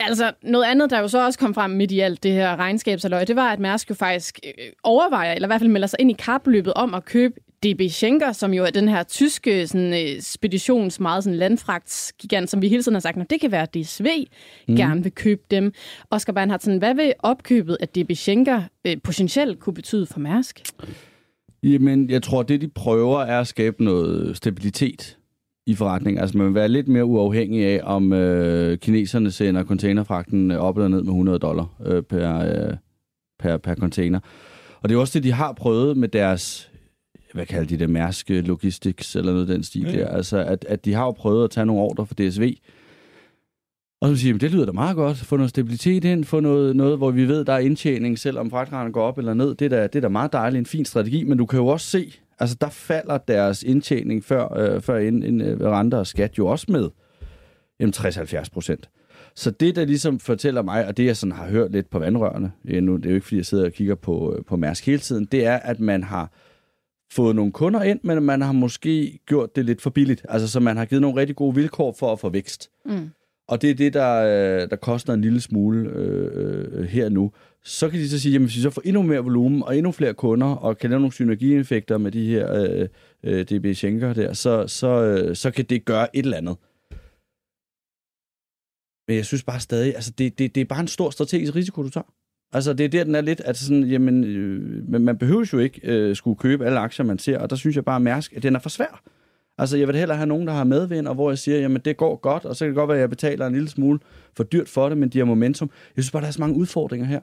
S1: Altså, noget andet, der jo så også kom frem midt i alt det her regnskabsaløj, det var, at Mærsk jo faktisk øh, overvejer, eller i hvert fald melder sig ind i kapløbet om at købe DB Schenker, som jo er den her tyske sådan, øh, speditions, meget sådan landfragtsgigant, som vi hele tiden har sagt, det kan være, at DSV mm. gerne vil købe dem. Oscar Bernhard, sådan, hvad vil opkøbet af DB Schenker øh, potentielt kunne betyde for Mærsk?
S2: Jamen, jeg tror, det de prøver er at skabe noget stabilitet i forretningen. Altså, man vil være lidt mere uafhængig af, om øh, kineserne sender containerfragten op eller ned med 100 dollar øh, per, øh, per, per container. Og det er også det, de har prøvet med deres, hvad kalder de det, Mærsk Logistics eller noget den stil Ja. der. Altså, at, at de har jo prøvet at tage nogle ordre for DSV, og så siger de, det lyder da meget godt. Få noget stabilitet ind, få noget, noget hvor vi ved, der er indtjening, selvom fragtraterne går op eller ned. Det er, da, det er da meget dejligt, en fin strategi, men du kan jo også se, altså der falder deres indtjening før, øh, før ind, ind, øh, renter og skat jo også med jamen 60-70 procent. Så det, der ligesom fortæller mig, og det jeg sådan har hørt lidt på vandrørene, ja, nu, det er jo ikke, fordi jeg sidder og kigger på, øh, på Mærsk hele tiden, det er, at man har fået nogle kunder ind, men man har måske gjort det lidt for billigt. Altså, så man har givet nogle rigtig gode vilkår for at få vækst.
S1: Mm.
S2: Og det er det, der, øh, der koster en lille smule øh, øh, her nu. Så kan de så sige, jamen hvis vi så får endnu mere volumen og endnu flere kunder, og kan lave nogle synergieffekter med de her øh, øh, DB Schenker der, så, så, øh, så kan det gøre et eller andet. Men jeg synes bare stadig, altså det, det, det er bare en stor strategisk risiko, du tager. Altså det er der, den er lidt, at sådan, jamen, øh, man behøver jo ikke øh, skulle købe alle aktier, man ser, og der synes jeg bare, at Mærsk, at den er for svær. Altså, jeg vil hellere have nogen, der har medvind, og hvor jeg siger, jamen, det går godt, og så kan det godt være, at jeg betaler en lille smule for dyrt for det, men de har momentum. Jeg synes bare, der er så mange udfordringer her.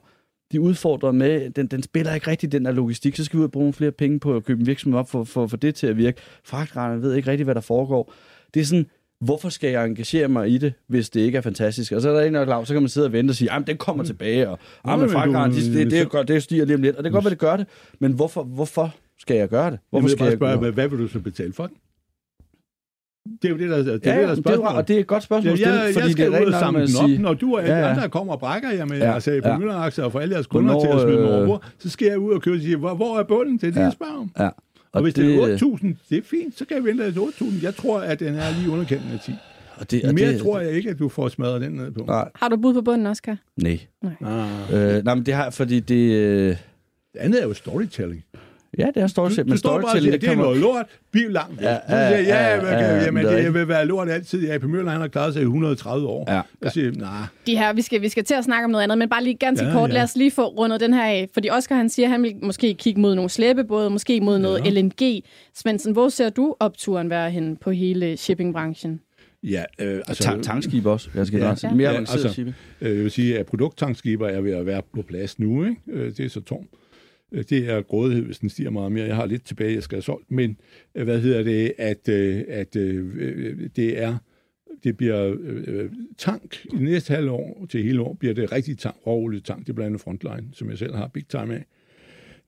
S2: De udfordrer med, den, den spiller ikke rigtig den der logistik, så skal vi ud og bruge nogle flere penge på at købe en virksomhed op for, for, for det til at virke. Fragtretterne ved ikke rigtig, hvad der foregår. Det er sådan, hvorfor skal jeg engagere mig i det, hvis det ikke er fantastisk? Og så er der en, der er klar, så kan man sidde og vente og sige, at den kommer tilbage, og
S3: Nå,
S2: men
S3: men
S2: fragtretterne,
S3: du-
S2: det, det, det, er godt, det stiger lige om lidt. Og det kan godt være, det gør det, men hvorfor, hvorfor skal jeg gøre det? Hvorfor skal
S3: jeg
S2: jeg
S3: bare spørge,
S2: gøre
S3: hvad, vil du så betale for den? Det er jo det, der, det er,
S2: Ja,
S3: det, der er
S2: det er, og det er et godt spørgsmål
S3: Ja, jeg,
S2: fordi
S3: jeg skal
S2: det er
S3: ud og samle den op,
S2: sige,
S3: når du og alle
S2: Ja,
S3: ja, andre kommer og brækker jer med
S2: Ja,
S3: på
S2: ja.
S3: og for alle jeres kunder
S2: Hvornår,
S3: til at smide
S2: øh,
S3: over bord, så skal jeg ud og købe og sige, hvor, hvor er bunden? Det er det,
S2: Ja.
S3: jeg spørger om.
S2: ja.
S3: Og, hvis det,
S2: det,
S3: er 8.000, det er fint, så kan jeg vente til 8.000. Jeg tror, at den er lige underkendt af 10.
S2: og det, og
S3: Mere
S2: det,
S3: tror jeg ikke, at du får smadret den ned på.
S2: Nej,
S1: Har du bud på bunden, Oscar?
S2: nej.
S3: Ah.
S2: Øh, nej, men det har fordi det... Øh,
S3: Det andet er jo storytelling.
S2: Ja, det er storytelling. Men storytelling,
S3: siger, det er noget lort, bil langt væk.
S2: Ja, ja,
S3: ja,
S2: ja,
S3: ja,
S2: ja,
S3: jamen,
S2: det er
S3: det vil være lort altid. Ja, på Møller, han har klaret sig i 130 år.
S2: Ja.
S3: Jeg siger, nej,
S1: De her, vi skal, vi skal til at snakke om noget andet, men bare lige ganske
S3: Ja,
S1: kort,
S3: ja.
S1: lad os lige få rundet den her af. Fordi Oscar han siger, at han vil måske kigge mod nogle slæbebåde, måske mod noget
S3: Ja.
S1: LNG. Svendsen, hvor ser du opturen være hen på hele shippingbranchen?
S3: ja, øh, altså,
S2: Tank, tankskib også. Jeg skal
S3: Ja.
S2: ja. Mere
S3: Ja, altså-. Øh, jeg vil sige, at produkttankskiber er ved at være på plads nu. Ikke? Øh, Det er så tomt. Øh, Det er grådighed, hvis den stiger meget mere. Jeg har lidt tilbage, jeg skal have solgt. Men øh, hvad hedder det, at, øh, at det er det bliver øh, tank i næste halve år til hele år, bliver det rigtig tank, råolie tank, det er blandt andet Frontline, som jeg selv har big time af.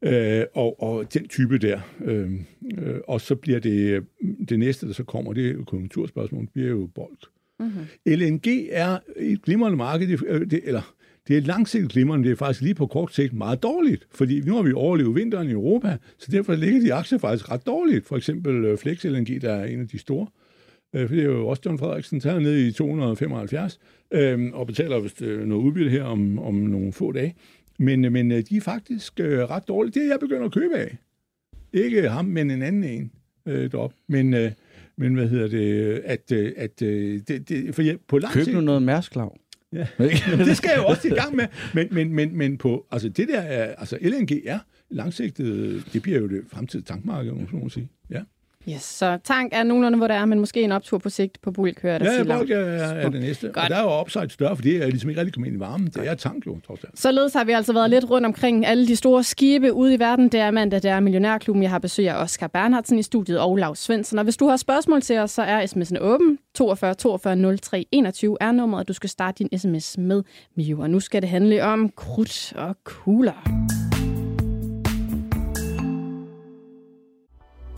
S3: Øh, og, og den type der. Øh, øh, og så bliver det, det næste, der så kommer, det er jo konjunkturspørgsmål, bliver jo bold. Mm-hmm. LNG er et glimrende marked, det, eller det er et langsigtet glimrende, det er faktisk lige på kort sigt meget dårligt, fordi nu har vi overlevet vinteren i Europa, så derfor ligger de aktier faktisk ret dårligt. For eksempel øh, Flex LNG, der er en af de store, øh, for det er jo også John Frederiksen, der er nede i 275, øh, og betaler vist øh, noget udbytte her om, om nogle få dage. Men, men de er faktisk øh, ret dårlige. Det er jeg begynder at købe af. Ikke ham, men en anden en øh, deroppe. Men, øh, men hvad hedder det? At, at øh, det, det, for jeg, på lang
S2: Køb
S3: sigt...
S2: nu noget Mærsk-lav.
S3: Ja. Det skal jeg jo også i gang med. Men, men, men, men på, altså det der er, altså LNG er langsigtet, det bliver jo det fremtidige tankmarked, må man sige. Ja,
S1: Yes, så tank er nogenlunde, hvor det er, men måske en optur på sigt på bulk, hører jeg dig
S3: ja bulk er, er det næste.
S1: Godt.
S3: Og der er jo upside større, for det er ligesom ikke rigtig kommet ind i varmen. Det er tank jo, trods alt.
S1: Således har vi altså været lidt rundt omkring alle de store skibe ude i verden. Det er mandag, det er Millionærklubben. Jeg har besøg af Oscar Bernhardsen i studiet og Lars Svendsen. Og hvis du har spørgsmål til os, så er sms'en åben. 42 42 03 21 er nummeret, du skal starte din sms med Mio. Og nu skal det handle om krudt og kugler.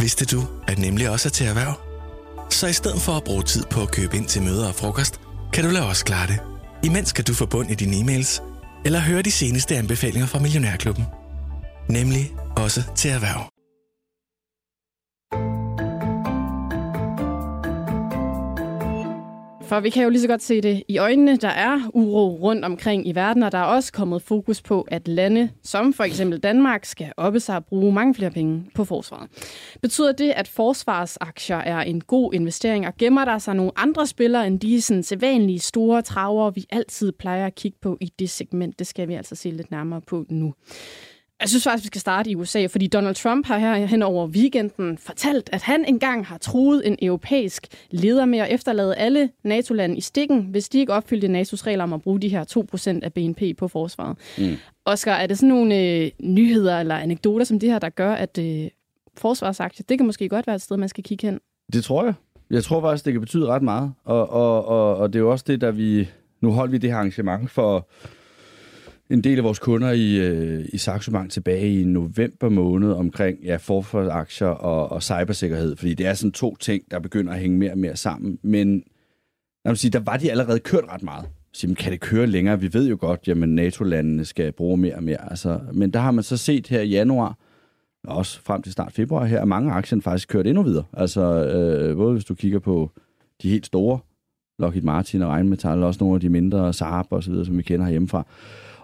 S4: Vidste du, at nemlig også er til erhverv? Så i stedet for at bruge tid på at købe ind til møder og frokost, kan du lade os klare det. Imens kan du få bund i dine e-mails, eller høre de seneste anbefalinger fra Millionærklubben. Nemlig også til erhverv.
S1: For vi kan jo lige så godt se det i øjnene. Der er uro rundt omkring i verden, og der er også kommet fokus på, at lande som for eksempel Danmark skal oppe sig og bruge mange flere penge på forsvaret. Betyder det, at forsvarsaktier er en god investering, og gemmer der sig nogle andre spillere end de sådan, sædvanlige store traver, vi altid plejer at kigge på i det segment? Det skal vi altså se lidt nærmere på nu. Jeg synes faktisk, vi skal starte i USA, fordi Donald Trump har her hen over weekenden fortalt, at han engang har truet en europæisk leder med at efterlade alle NATO-lande i stikken, hvis de ikke opfyldte NATO's regler om at bruge de her 2% af BNP på forsvaret. Mm. Oscar, er det sådan nogle øh, nyheder eller anekdoter som det her, der gør, at øh, forsvarsaktier, det kan måske godt være et sted, man skal kigge hen?
S2: Det tror jeg. Jeg tror faktisk, det kan betyde ret meget. Og, og, og, og det er jo også det, der vi... Nu holdt vi det her arrangement for en del af vores kunder i, øh, i Saxo Bank tilbage i november måned omkring ja, forfaldsaktier og, og cybersikkerhed. Fordi det er sådan to ting, der begynder at hænge mere og mere sammen. Men lad mig sige, der var de allerede kørt ret meget. Så, jamen, kan det køre længere? Vi ved jo godt, at NATO-landene skal bruge mere og mere. Altså, men der har man så set her i januar, og også frem til start februar her, at mange aktier faktisk kørt endnu videre. Altså, øh, både hvis du kigger på de helt store, Lockheed Martin og Rheinmetall, og også nogle af de mindre, Saab og så videre, som vi kender herhjemmefra.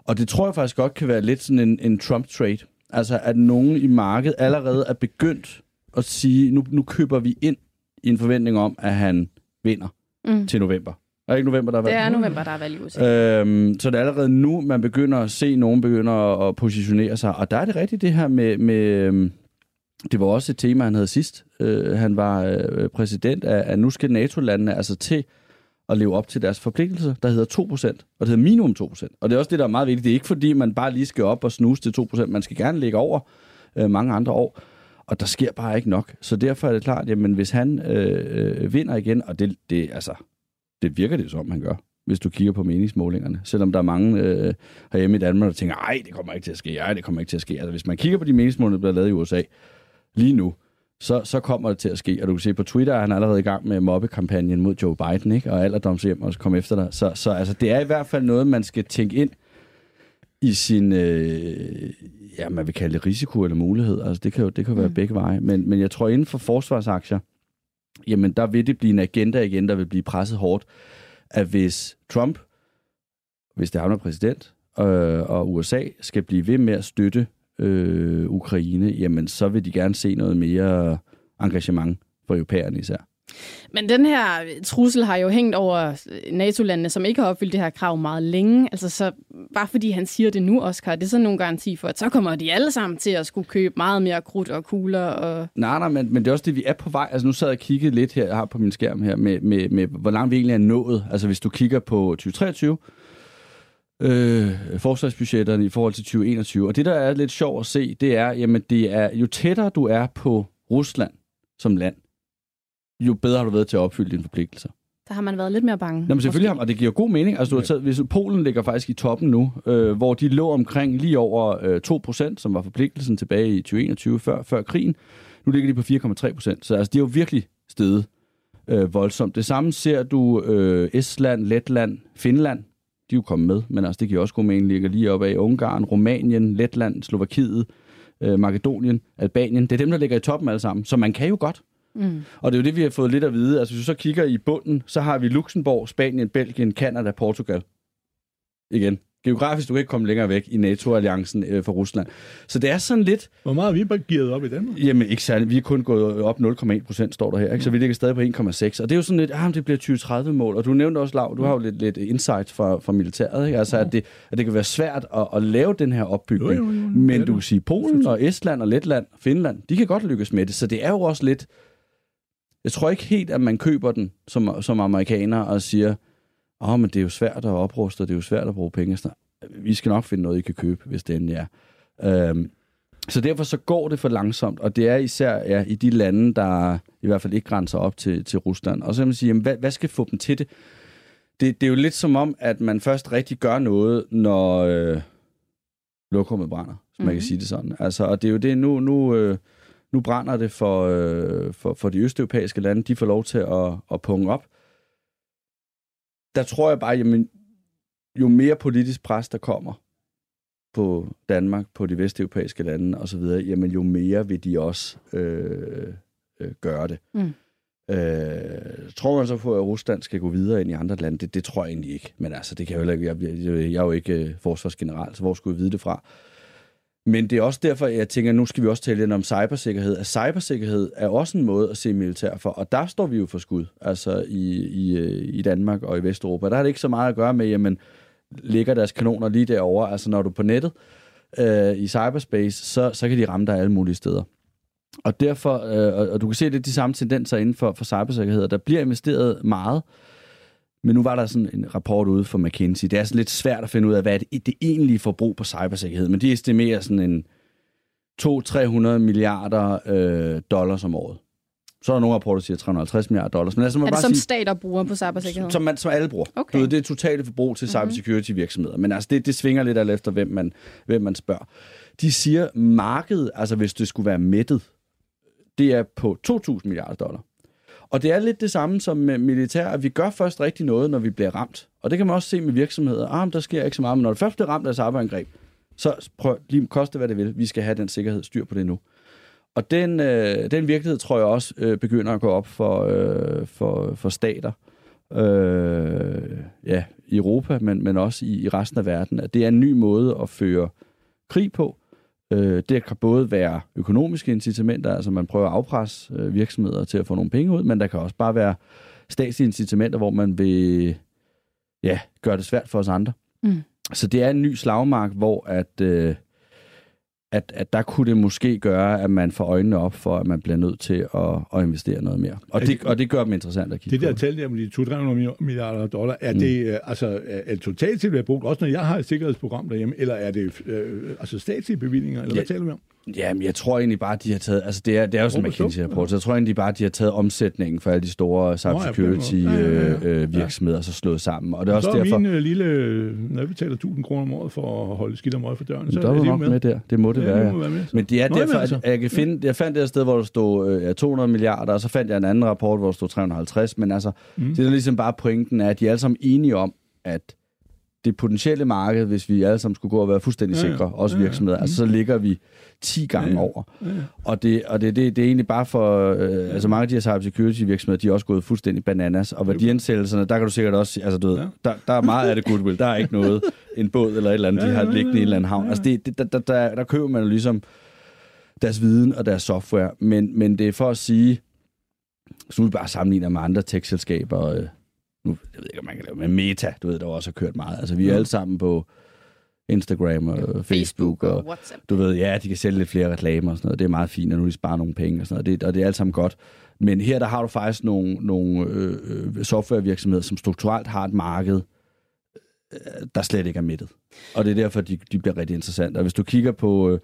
S2: Og det tror jeg faktisk godt kan være lidt sådan en, en Trump-trade. Altså, at nogen i markedet allerede er begyndt at sige, nu, nu køber vi ind i en forventning om, at han vinder
S1: Mm.
S2: til november. Er det ikke november, der er
S1: Det
S2: valg?
S1: er november, der er valg i USA.
S2: Øhm, så det er allerede nu, man begynder at se, nogen begynder at, positionere sig. Og der er det rigtigt det her med... med øhm, det var også et tema, han havde sidst. Øh, han var øh, præsident af, at nu skal NATO-landene altså til at leve op til deres forpligtelser, der hedder 2%, og det hedder minimum 2%. Og det er også det, der er meget vigtigt. Det er ikke fordi, man bare lige skal op og snuse til 2%. Man skal gerne ligge over øh, mange andre år. Og der sker bare ikke nok. Så derfor er det klart, at hvis han øh, øh, vinder igen, og det, det, altså, det virker det som, han gør, hvis du kigger på meningsmålingerne. Selvom der er mange øh, herhjemme i Danmark, der tænker, ej, det kommer ikke til at ske, ej, det kommer ikke til at ske. Altså, hvis man kigger på de meningsmålinger, der bliver lavet i USA lige nu, så, så kommer det til at ske. Og du kan se på Twitter, er han allerede i gang med mobbekampagnen mod Joe Biden, ikke? og alderdomshjem også komme efter dig. Så, så altså, det er i hvert fald noget, man skal tænke ind i sin, øh, ja, man vil kalde det risiko eller mulighed. Altså, det kan jo det kan være
S1: Mm.
S2: begge veje. Men, men jeg tror, inden for forsvarsaktier, jamen der vil det blive en agenda igen, der vil blive presset hårdt, at hvis Trump, hvis det er præsident, øh, og USA skal blive ved med at støtte øh, Ukraine, jamen så vil de gerne se noget mere engagement for europæerne især.
S1: Men den her trussel har jo hængt over NATO-landene, som ikke har opfyldt det her krav meget længe. Altså så bare fordi han siger det nu, Oscar, det er så nogen garanti for, at så kommer de alle sammen til at skulle købe meget mere krudt og kugler. Og...
S2: Nej, nej, men, men det er også det, vi er på vej. Altså nu sad jeg og kiggede lidt her, jeg har på min skærm her, med, med, med hvor langt vi egentlig er nået. Altså hvis du kigger på 2023, øh, forsvarsbudgetterne i forhold til 2021. Og det, der er lidt sjovt at se, det er, jamen det er, jo tættere du er på Rusland som land, jo bedre har du været til at opfylde dine forpligtelser.
S1: Der har man været lidt mere bange.
S2: Nå, men selvfølgelig har, og det giver god mening. Altså, du har taget, hvis Polen ligger faktisk i toppen nu, øh, hvor de lå omkring lige over øh, 2%, som var forpligtelsen tilbage i 2021, før, før krigen. Nu ligger de på 4,3%. Så altså, de er jo virkelig steget øh, voldsomt. Det samme ser du øh, Estland, Letland, Finland. De er jo kommet med, men altså, det giver også god mening. Ligger lige op af Ungarn, Rumænien, Letland, Slovakiet, øh, Makedonien, Albanien. Det er dem, der ligger i toppen alle sammen. Så man kan jo godt. Mm. Og det er jo det, vi har fået lidt at vide. Altså, hvis du så kigger i bunden, så har vi Luxembourg, Spanien, Belgien, Kanada, Portugal. Igen. Geografisk, du kan ikke komme længere væk i NATO-alliancen øh, for Rusland. Så det er sådan lidt...
S3: Hvor meget har vi bare givet op i Danmark?
S2: Jamen, ikke særligt. Vi er kun gået op 0,1 procent, står der her. Ikke? Så vi ligger stadig på 1,6. Og det er jo sådan lidt, ah, det bliver 2030-mål. Og du nævnte også, Lav, du har jo lidt, lidt insight fra, fra militæret. Ikke? Altså, at det, at det kan være svært at, at lave den her opbygning. Jo, jo, jo, Men du kan sige, Polen og Estland og Letland Finland, de kan godt lykkes med det. Så det er jo også lidt jeg tror ikke helt, at man køber den som, som amerikaner og siger, åh, oh, men det er jo svært at opruste, og det er jo svært at bruge penge. Vi skal nok finde noget, I kan købe, hvis det endelig er. Øhm, så derfor så går det for langsomt, og det er især ja, i de lande, der i hvert fald ikke grænser op til, til Rusland. Og så kan man sige, jamen, hvad, hvad skal få dem til det? det? Det er jo lidt som om, at man først rigtig gør noget, når øh, lokummet brænder, man mm-hmm. kan mhm. sige det sådan. Altså, og det er jo det nu... nu øh, nu brænder det for, øh, for, for de østeuropæiske lande. De får lov til at, at punge op. Der tror jeg bare, jamen, jo mere politisk pres, der kommer på Danmark, på de vesteuropæiske lande osv., jamen jo mere vil de også øh, øh, gøre det. Mm. Øh, tror man så på, at Rusland skal gå videre ind i andre lande? Det, det tror jeg egentlig ikke. Men altså, det kan jeg jo ikke. Jeg, jeg, jeg er jo ikke øh, forsvarsgeneral, så hvor skulle jeg vide det fra? Men det er også derfor, jeg tænker, at nu skal vi også tale lidt om cybersikkerhed. At cybersikkerhed er også en måde at se militær for, og der står vi jo for skud, altså i, i, øh, i Danmark og i Vesteuropa. Der har det ikke så meget at gøre med, jamen, ligger deres kanoner lige derovre. Altså når du er på nettet øh, i cyberspace, så, så kan de ramme dig alle mulige steder. Og derfor, øh, og, og du kan se det de samme tendenser inden for, for cybersikkerhed. Der bliver investeret meget, men nu var der sådan en rapport ude for McKinsey. Det er altså lidt svært at finde ud af, hvad er det, det egentlige forbrug på cybersikkerhed. Men de estimerer sådan en 200-300 milliarder øh, dollars om året. Så er der nogle rapporter, der siger 350 milliarder dollars. Men altså, man
S1: er det
S2: bare
S1: som
S2: sige,
S1: stater bruger på cybersikkerhed?
S2: Som, man, som alle bruger. Okay. Du ved, det er totalt forbrug til mm-hmm. cybersecurity virksomheder. Men altså, det, det svinger lidt alt efter, hvem man, hvem man spørger. De siger, markedet, altså hvis det skulle være mættet, det er på 2.000 milliarder dollar. Og det er lidt det samme som med militær, at vi gør først rigtig noget, når vi bliver ramt. Og det kan man også se med virksomheder. Ah, der sker ikke så meget, men når det først bliver ramt af cyberangreb, så prøv lige koste hvad det vil. Vi skal have den sikkerhed styr på det nu. Og den, øh, den virkelighed tror jeg også øh, begynder at gå op for, øh, for, for stater. Øh, ja, i Europa, men, men også i, i resten af verden. At det er en ny måde at føre krig på, Øh, det kan både være økonomiske incitamenter, altså man prøver at afpresse øh, virksomheder til at få nogle penge ud, men der kan også bare være statslige incitamenter, hvor man vil ja, gøre det svært for os andre. Mm. Så det er en ny slagmark, hvor at, øh, at, at der kunne det måske gøre, at man får øjnene op for, at man bliver nødt til at, at investere noget mere. Og det, og det gør dem interessant at kigge
S3: Det der på. tal der med de 200 milliarder dollar, er mm. det øh, altså, er totalt til at brugt, også når jeg har et sikkerhedsprogram derhjemme, eller er det øh, altså statslige bevillinger, eller ja. hvad taler vi om?
S2: Jamen, jeg tror egentlig bare, de har taget... Altså, det er, det er jo sådan en McKinsey-rapport, så jeg tror egentlig bare, de har taget omsætningen for alle de store cybersecurity-virksomheder, og så slået sammen. Og det er også
S3: så
S2: derfor...
S3: min uh, lille... Når jeg betaler 1000 kroner om året for at holde skidt om øje for døren, så
S2: der
S3: er
S2: det
S3: nok
S2: med. med der. Det må det ja, være, det ja. Være Men det er Nå, derfor, altså. at jeg, kan finde, jeg fandt det et sted, hvor der stod uh, 200 milliarder, og så fandt jeg en anden rapport, hvor der stod 350. Men altså, mm. det er ligesom bare pointen, er, at de er alle sammen enige om, at det potentielle marked, hvis vi alle sammen skulle gå og være fuldstændig
S3: Ja, ja.
S2: sikre, også
S3: Ja, ja.
S2: virksomheder, altså så ligger vi 10 gange
S3: Ja, ja.
S2: over.
S3: Ja, ja.
S2: Og det, og det, det, det er egentlig bare for, øh, altså mange af de her cybersecurity virksomheder, de er også gået fuldstændig bananas, og værdiansættelserne, der kan du sikkert også, altså du ved,
S3: Ja.
S2: der, der er meget af det goodwill, der er ikke noget, en båd eller et eller andet, de
S3: Ja,
S2: har
S3: ja, ja,
S2: liggende i en eller anden havn.
S3: ja.
S2: Altså det, det, der, der, der, der køber man jo ligesom deres viden og deres software, men, men det er for at sige, så nu vi bare sammenligner med andre tech-selskaber, øh, nu, jeg ved ikke, om man kan lave, men Meta, du ved, der også har kørt meget. Altså vi er
S3: Ja.
S2: alle sammen på Instagram og Facebook og
S1: WhatsApp.
S2: du ved, ja, de kan sælge lidt flere reklamer og sådan noget. Det er meget fint, og nu de sparer nogle penge og sådan noget. Det, og det er alt sammen godt. Men her der har du faktisk nogle, nogle øh, øh, softwarevirksomheder, som strukturelt har et marked, øh, der slet ikke er mættet. Og det er derfor, de, de bliver rigtig interessante. Og hvis du kigger på, øh,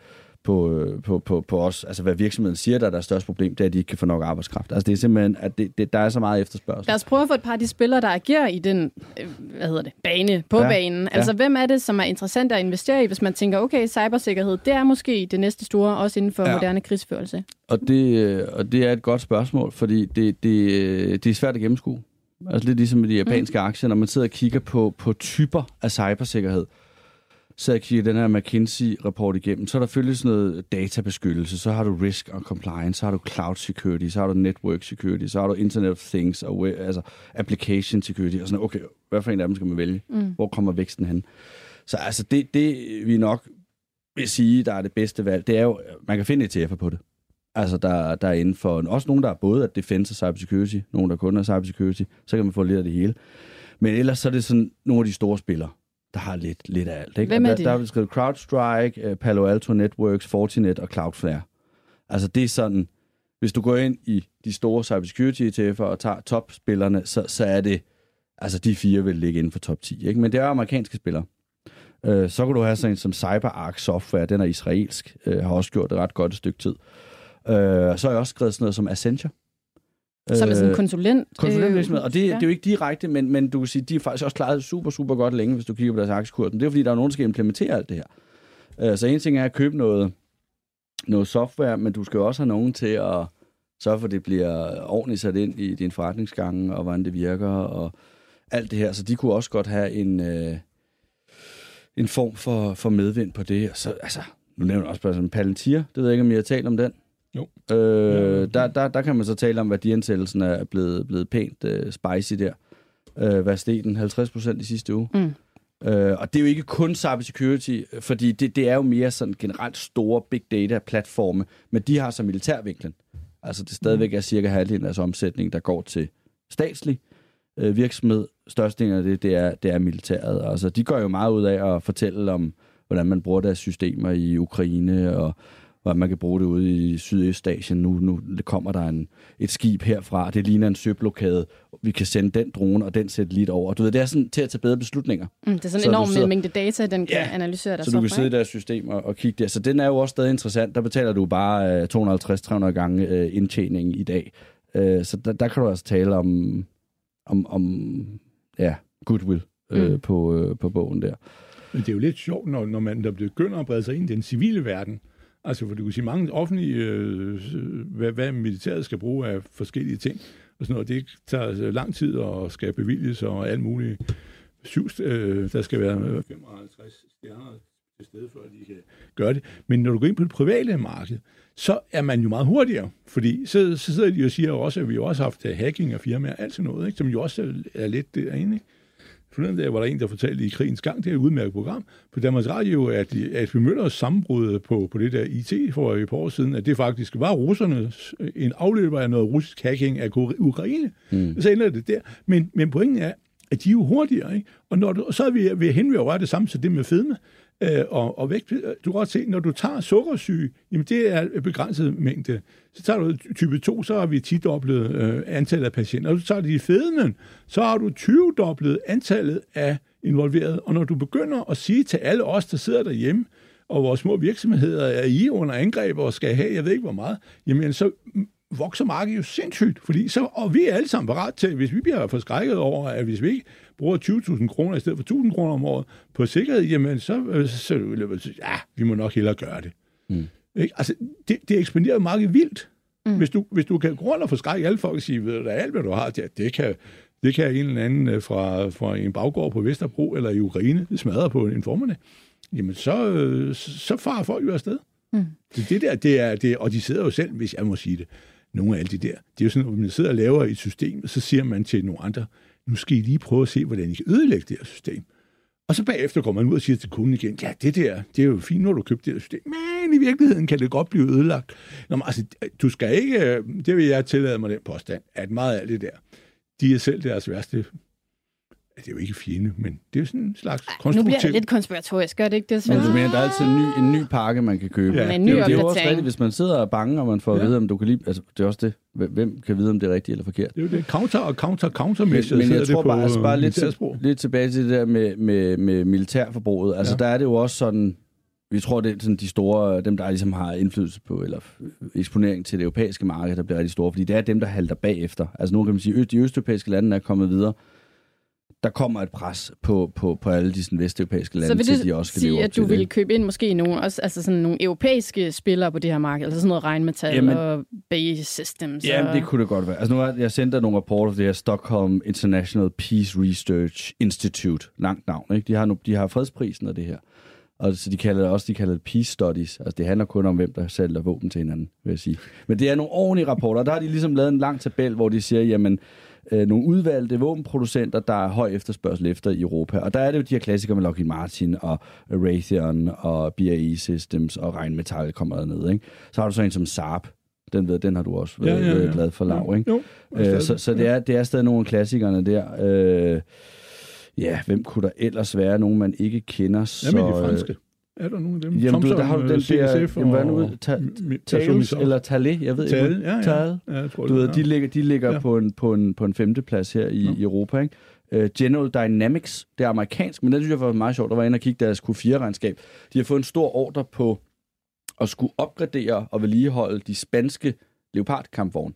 S2: på, øh, på, på, på os, altså hvad virksomheden siger, der er deres største problem, det er, at de ikke kan få nok arbejdskraft. Altså det er simpelthen, at det, det, der er så meget efterspørgsel.
S1: Lad os prøve at få et par af de spillere, der agerer i den øh, hvad hedder det, bane, på
S2: Ja,
S1: ja. banen. Altså, hvem er det, som er interessant at investere i, hvis man tænker, okay, cybersikkerhed, det er måske det næste store, også inden for
S2: Ja.
S1: ja. moderne krigsførelse.
S2: Og det, øh, og det er et godt spørgsmål, fordi det, det, det er svært at gennemskue. Altså lidt ligesom med de japanske mm. aktier, når man sidder og kigger på, på typer af cybersikkerhed, så jeg kigger den her McKinsey-rapport igennem, så er der selvfølgelig sådan noget databeskyttelse, så har du risk og compliance, så har du cloud security, så har du network security, så har du internet of things, og we- altså application security, og sådan okay, hvad for en af dem skal man vælge? Mm. Hvor kommer væksten hen? Så altså det, det vi nok vil sige, der er det bedste valg, det er jo, man kan finde ETF'er på det. Altså, der, der er inden for, også nogen, der er både at defense og cybersecurity, nogen, der kun er cybersecurity, så kan man få lidt af det hele. Men ellers så er det sådan nogle af de store spillere, der har lidt, lidt af alt. Ikke?
S1: Hvem
S2: Og
S1: er
S2: der,
S1: det?
S2: der er skrevet CrowdStrike, øh, Palo Alto Networks, Fortinet og Cloudflare. Altså, det er sådan, hvis du går ind i de store cybersecurity ETF'er og tager topspillerne, så, så er det, altså de fire vil ligge inden for top 10. Ikke? Men det er amerikanske spillere. Øh, så kan du have sådan en som CyberArk Software, den er israelsk, øh, har også gjort det ret godt et stykke tid. Øh, så har jeg også skrevet sådan noget som Accenture.
S1: Som er sådan en
S2: Øh,
S1: konsulent.
S2: konsulentvirksomhed. Og det,
S1: ja.
S2: det er jo ikke direkte, men, men du kan sige, de har faktisk også klaret super, super godt længe, hvis du kigger på deres aktiekurs. Men det er fordi, der er nogen, der skal implementere alt det her. Øh, så en ting er at købe noget, noget software, men du skal jo også have nogen til at sørge for, at det bliver ordentligt sat ind i din forretningsgange, og hvordan det virker, og alt det her. Så de kunne også godt have en, øh, en form for, for medvind på det. Og så, altså, nu nævner jeg også bare sådan Palantir. Det ved jeg ikke, om I har talt om den.
S3: Jo.
S2: Øh, der, der, der kan man så tale om, at værdiansættelsen er blevet, blevet pænt øh, spicy der. Øh, hvad steg den? 50 procent i sidste uge.
S1: Mm.
S2: Øh, og det er jo ikke kun cybersecurity, fordi det, det er jo mere sådan generelt store big data-platforme, men de har så militærvinklen. Altså det stadigvæk er cirka halvdelen af deres omsætning, der går til statslig øh, virksomhed. Størstedelen af det, det er, det er militæret. Altså de går jo meget ud af at fortælle om, hvordan man bruger deres systemer i Ukraine, og hvordan man kan bruge det ude i Sydøstasien. Nu, nu kommer der en, et skib herfra, det ligner en søblokade. Vi kan sende den drone og den satellit over. Du ved, det er sådan til at tage bedre beslutninger.
S1: Mm, det er sådan
S2: Så
S1: en
S2: du
S1: enorm
S2: sidder-
S1: mængde data, den kan
S2: Ja,
S1: analysere der
S2: Så du kan sidde i deres system og, og kigge der. Så den er jo også stadig interessant. Der betaler du bare øh, 250-300 gange øh, indtjening i dag. Øh, så der, der kan du altså tale om, om, om ja, goodwill øh,
S1: Mm.
S2: på, øh, på bogen der.
S3: Men det er jo lidt sjovt, når, når man der begynder at brede sig ind i den civile verden. Altså, for du kan sige, mange offentlige, øh, hvad, hvad militæret skal bruge af forskellige ting, og sådan noget, det tager øh, lang tid og skal bevilges og alt muligt. Syv, øh, der skal være 55 stjerner til stede, for at de kan gøre det. Men når du går ind på det private marked, så er man jo meget hurtigere, fordi så, så sidder de og siger også, at vi også har haft øh, hacking af firmaer, alt sådan noget, ikke? som jo også er, er lidt derinde. Ikke? Forleden dag var der en, der fortalte i krigens gang, det er et udmærket program på Danmarks Radio, at, at vi mødte os sammenbrud på, på det der IT for et par år siden, at det faktisk var russernes, en afløber af noget russisk hacking af Ukraine. Mm. Så ender det der. Men, men pointen er, at de er jo hurtigere, ikke? Og, når du, og så er vi ved hen ved at røre det samme til det med fedme øh, og, og vægt. Du kan godt se, når du tager sukkersyge, jamen det er en begrænset mængde. Så tager du type 2, så har vi 10-doblet øh, antallet af patienter. Og du tager de fedmen, så har du 20-doblet antallet af involveret. Og når du begynder at sige til alle os, der sidder derhjemme, og vores små virksomheder er i under angreb og skal have, jeg ved ikke hvor meget, jamen så vokser markedet jo sindssygt, fordi så, og vi er alle sammen parat til, hvis vi bliver forskrækket over, at hvis vi ikke bruger 20.000 kroner i stedet for 1.000 kroner om året på sikkerhed, jamen så, øh, så, så, så ja, vi må nok hellere gøre det. Mm. Ikke? Altså, det, det ekspanderer markedet vildt. Mm. Hvis, du, hvis du kan gå rundt og forskrække alle folk og sige, ved du, alt hvad du har, det, det, kan, Det kan en eller anden øh, fra, fra en baggård på Vesterbro eller i Ukraine smadre på en formiddag. Jamen, så, øh, så farer folk jo afsted. Mm. Det, det der, det er, det, og de sidder jo selv, hvis jeg må sige det, nogle af alle de der. Det er jo sådan, at man sidder og laver et system, så siger man til nogle andre, nu skal I lige prøve at se, hvordan I kan ødelægge det her system. Og så bagefter går man ud og siger til kunden igen, ja, det der, det er jo fint, når du købte det her system, men i virkeligheden kan det godt blive ødelagt. Nå, men altså, du skal ikke, øh, det vil jeg tillade mig den påstand, at meget af det der, de er selv deres værste det er jo ikke fjende, men det er jo sådan en slags konstruktiv...
S1: Nu bliver det lidt konspiratorisk, gør det ikke det,
S2: Men du mener, der er altid en ny, en ny pakke, man kan købe.
S3: Ja.
S1: Med en ny
S2: det, er jo- det er jo også rigtigt, hvis man sidder og er bange, og man får at
S3: Ja.
S2: vide, om du kan lide... Altså, det er også det. Hvem- kan vide, om det er rigtigt eller forkert?
S3: Det er jo det. Counter og counter, counter
S2: Men, men jeg tror
S3: det
S2: bare,
S3: på
S2: altså bare lidt, til,
S3: militærsprog.
S2: lidt tilbage til det der med, med, med militærforbruget. Altså,
S3: Ja.
S2: ja. der er det jo også sådan... Vi tror, det er sådan de store, dem der ligesom har indflydelse på, eller eksponering til det europæiske marked, der bliver rigtig store, fordi det er dem, der halter bagefter. Altså nu kan man sige, at de østeuropæiske lande er kommet videre. Der kommer et pres på, på, på alle de sådan, vesteuropæiske lande,
S1: Så vil
S2: til
S1: det
S2: de også skal leve
S1: sige,
S2: op
S1: at du
S2: det,
S1: vil købe ind måske nogle, også, altså sådan nogle europæiske spillere på det her marked, altså sådan noget regnmetal
S2: Jamen-
S1: og base systems.
S2: Ja,
S1: og...
S2: det kunne det godt være. Altså nu har jeg sendt dig nogle rapporter fra det her Stockholm International Peace Research Institute. Langt navn, ikke? De har, nu, de har fredsprisen af det her. Og så de kalder det også, de kalder det Peace Studies. Altså det handler kun om, hvem der sælger våben til hinanden, vil jeg sige. Men det er nogle ordentlige rapporter. Der har de ligesom lavet en lang tabel, hvor de siger, jamen, øh, nogle udvalgte våbenproducenter, der er høj efterspørgsel efter i Europa. Og der er det jo de her klassikere med Lockheed Martin og Raytheon og BAE Systems og Rheinmetall kommer dernede. Ikke? Så har du så en som Saab. Den, ved, den har du også været,
S3: Ja, ja, ja.
S2: været glad for, Lav, ikke?
S3: Jo,
S2: Øh, så, så det, er, det er stadig nogle af klassikerne der. Øh, ja, hvem kunne der ellers være? Nogen, man ikke kender. Så,
S3: Hvad med de franske? Er der nogen af dem?
S2: Jamen, du, der har du den
S3: CSF
S2: der... Jamen, hvad nu? Ta- Tales eller Tale? Jeg ved
S3: Tale,
S2: ikke.
S3: ja, ja.
S2: Tale.
S3: Ja, jeg tror,
S2: Du ved, de ligger, de ligger
S3: Ja.
S2: på, en, på, en, på en femteplads her i,
S3: Ja.
S2: i Europa. Ikke? Uh, General Dynamics, det er amerikansk, men det synes jeg var meget sjovt. Der var inde og kigge deres Q4-regnskab. De har fået en stor ordre på at skulle opgradere og vedligeholde de spanske Leopard-kampvogne,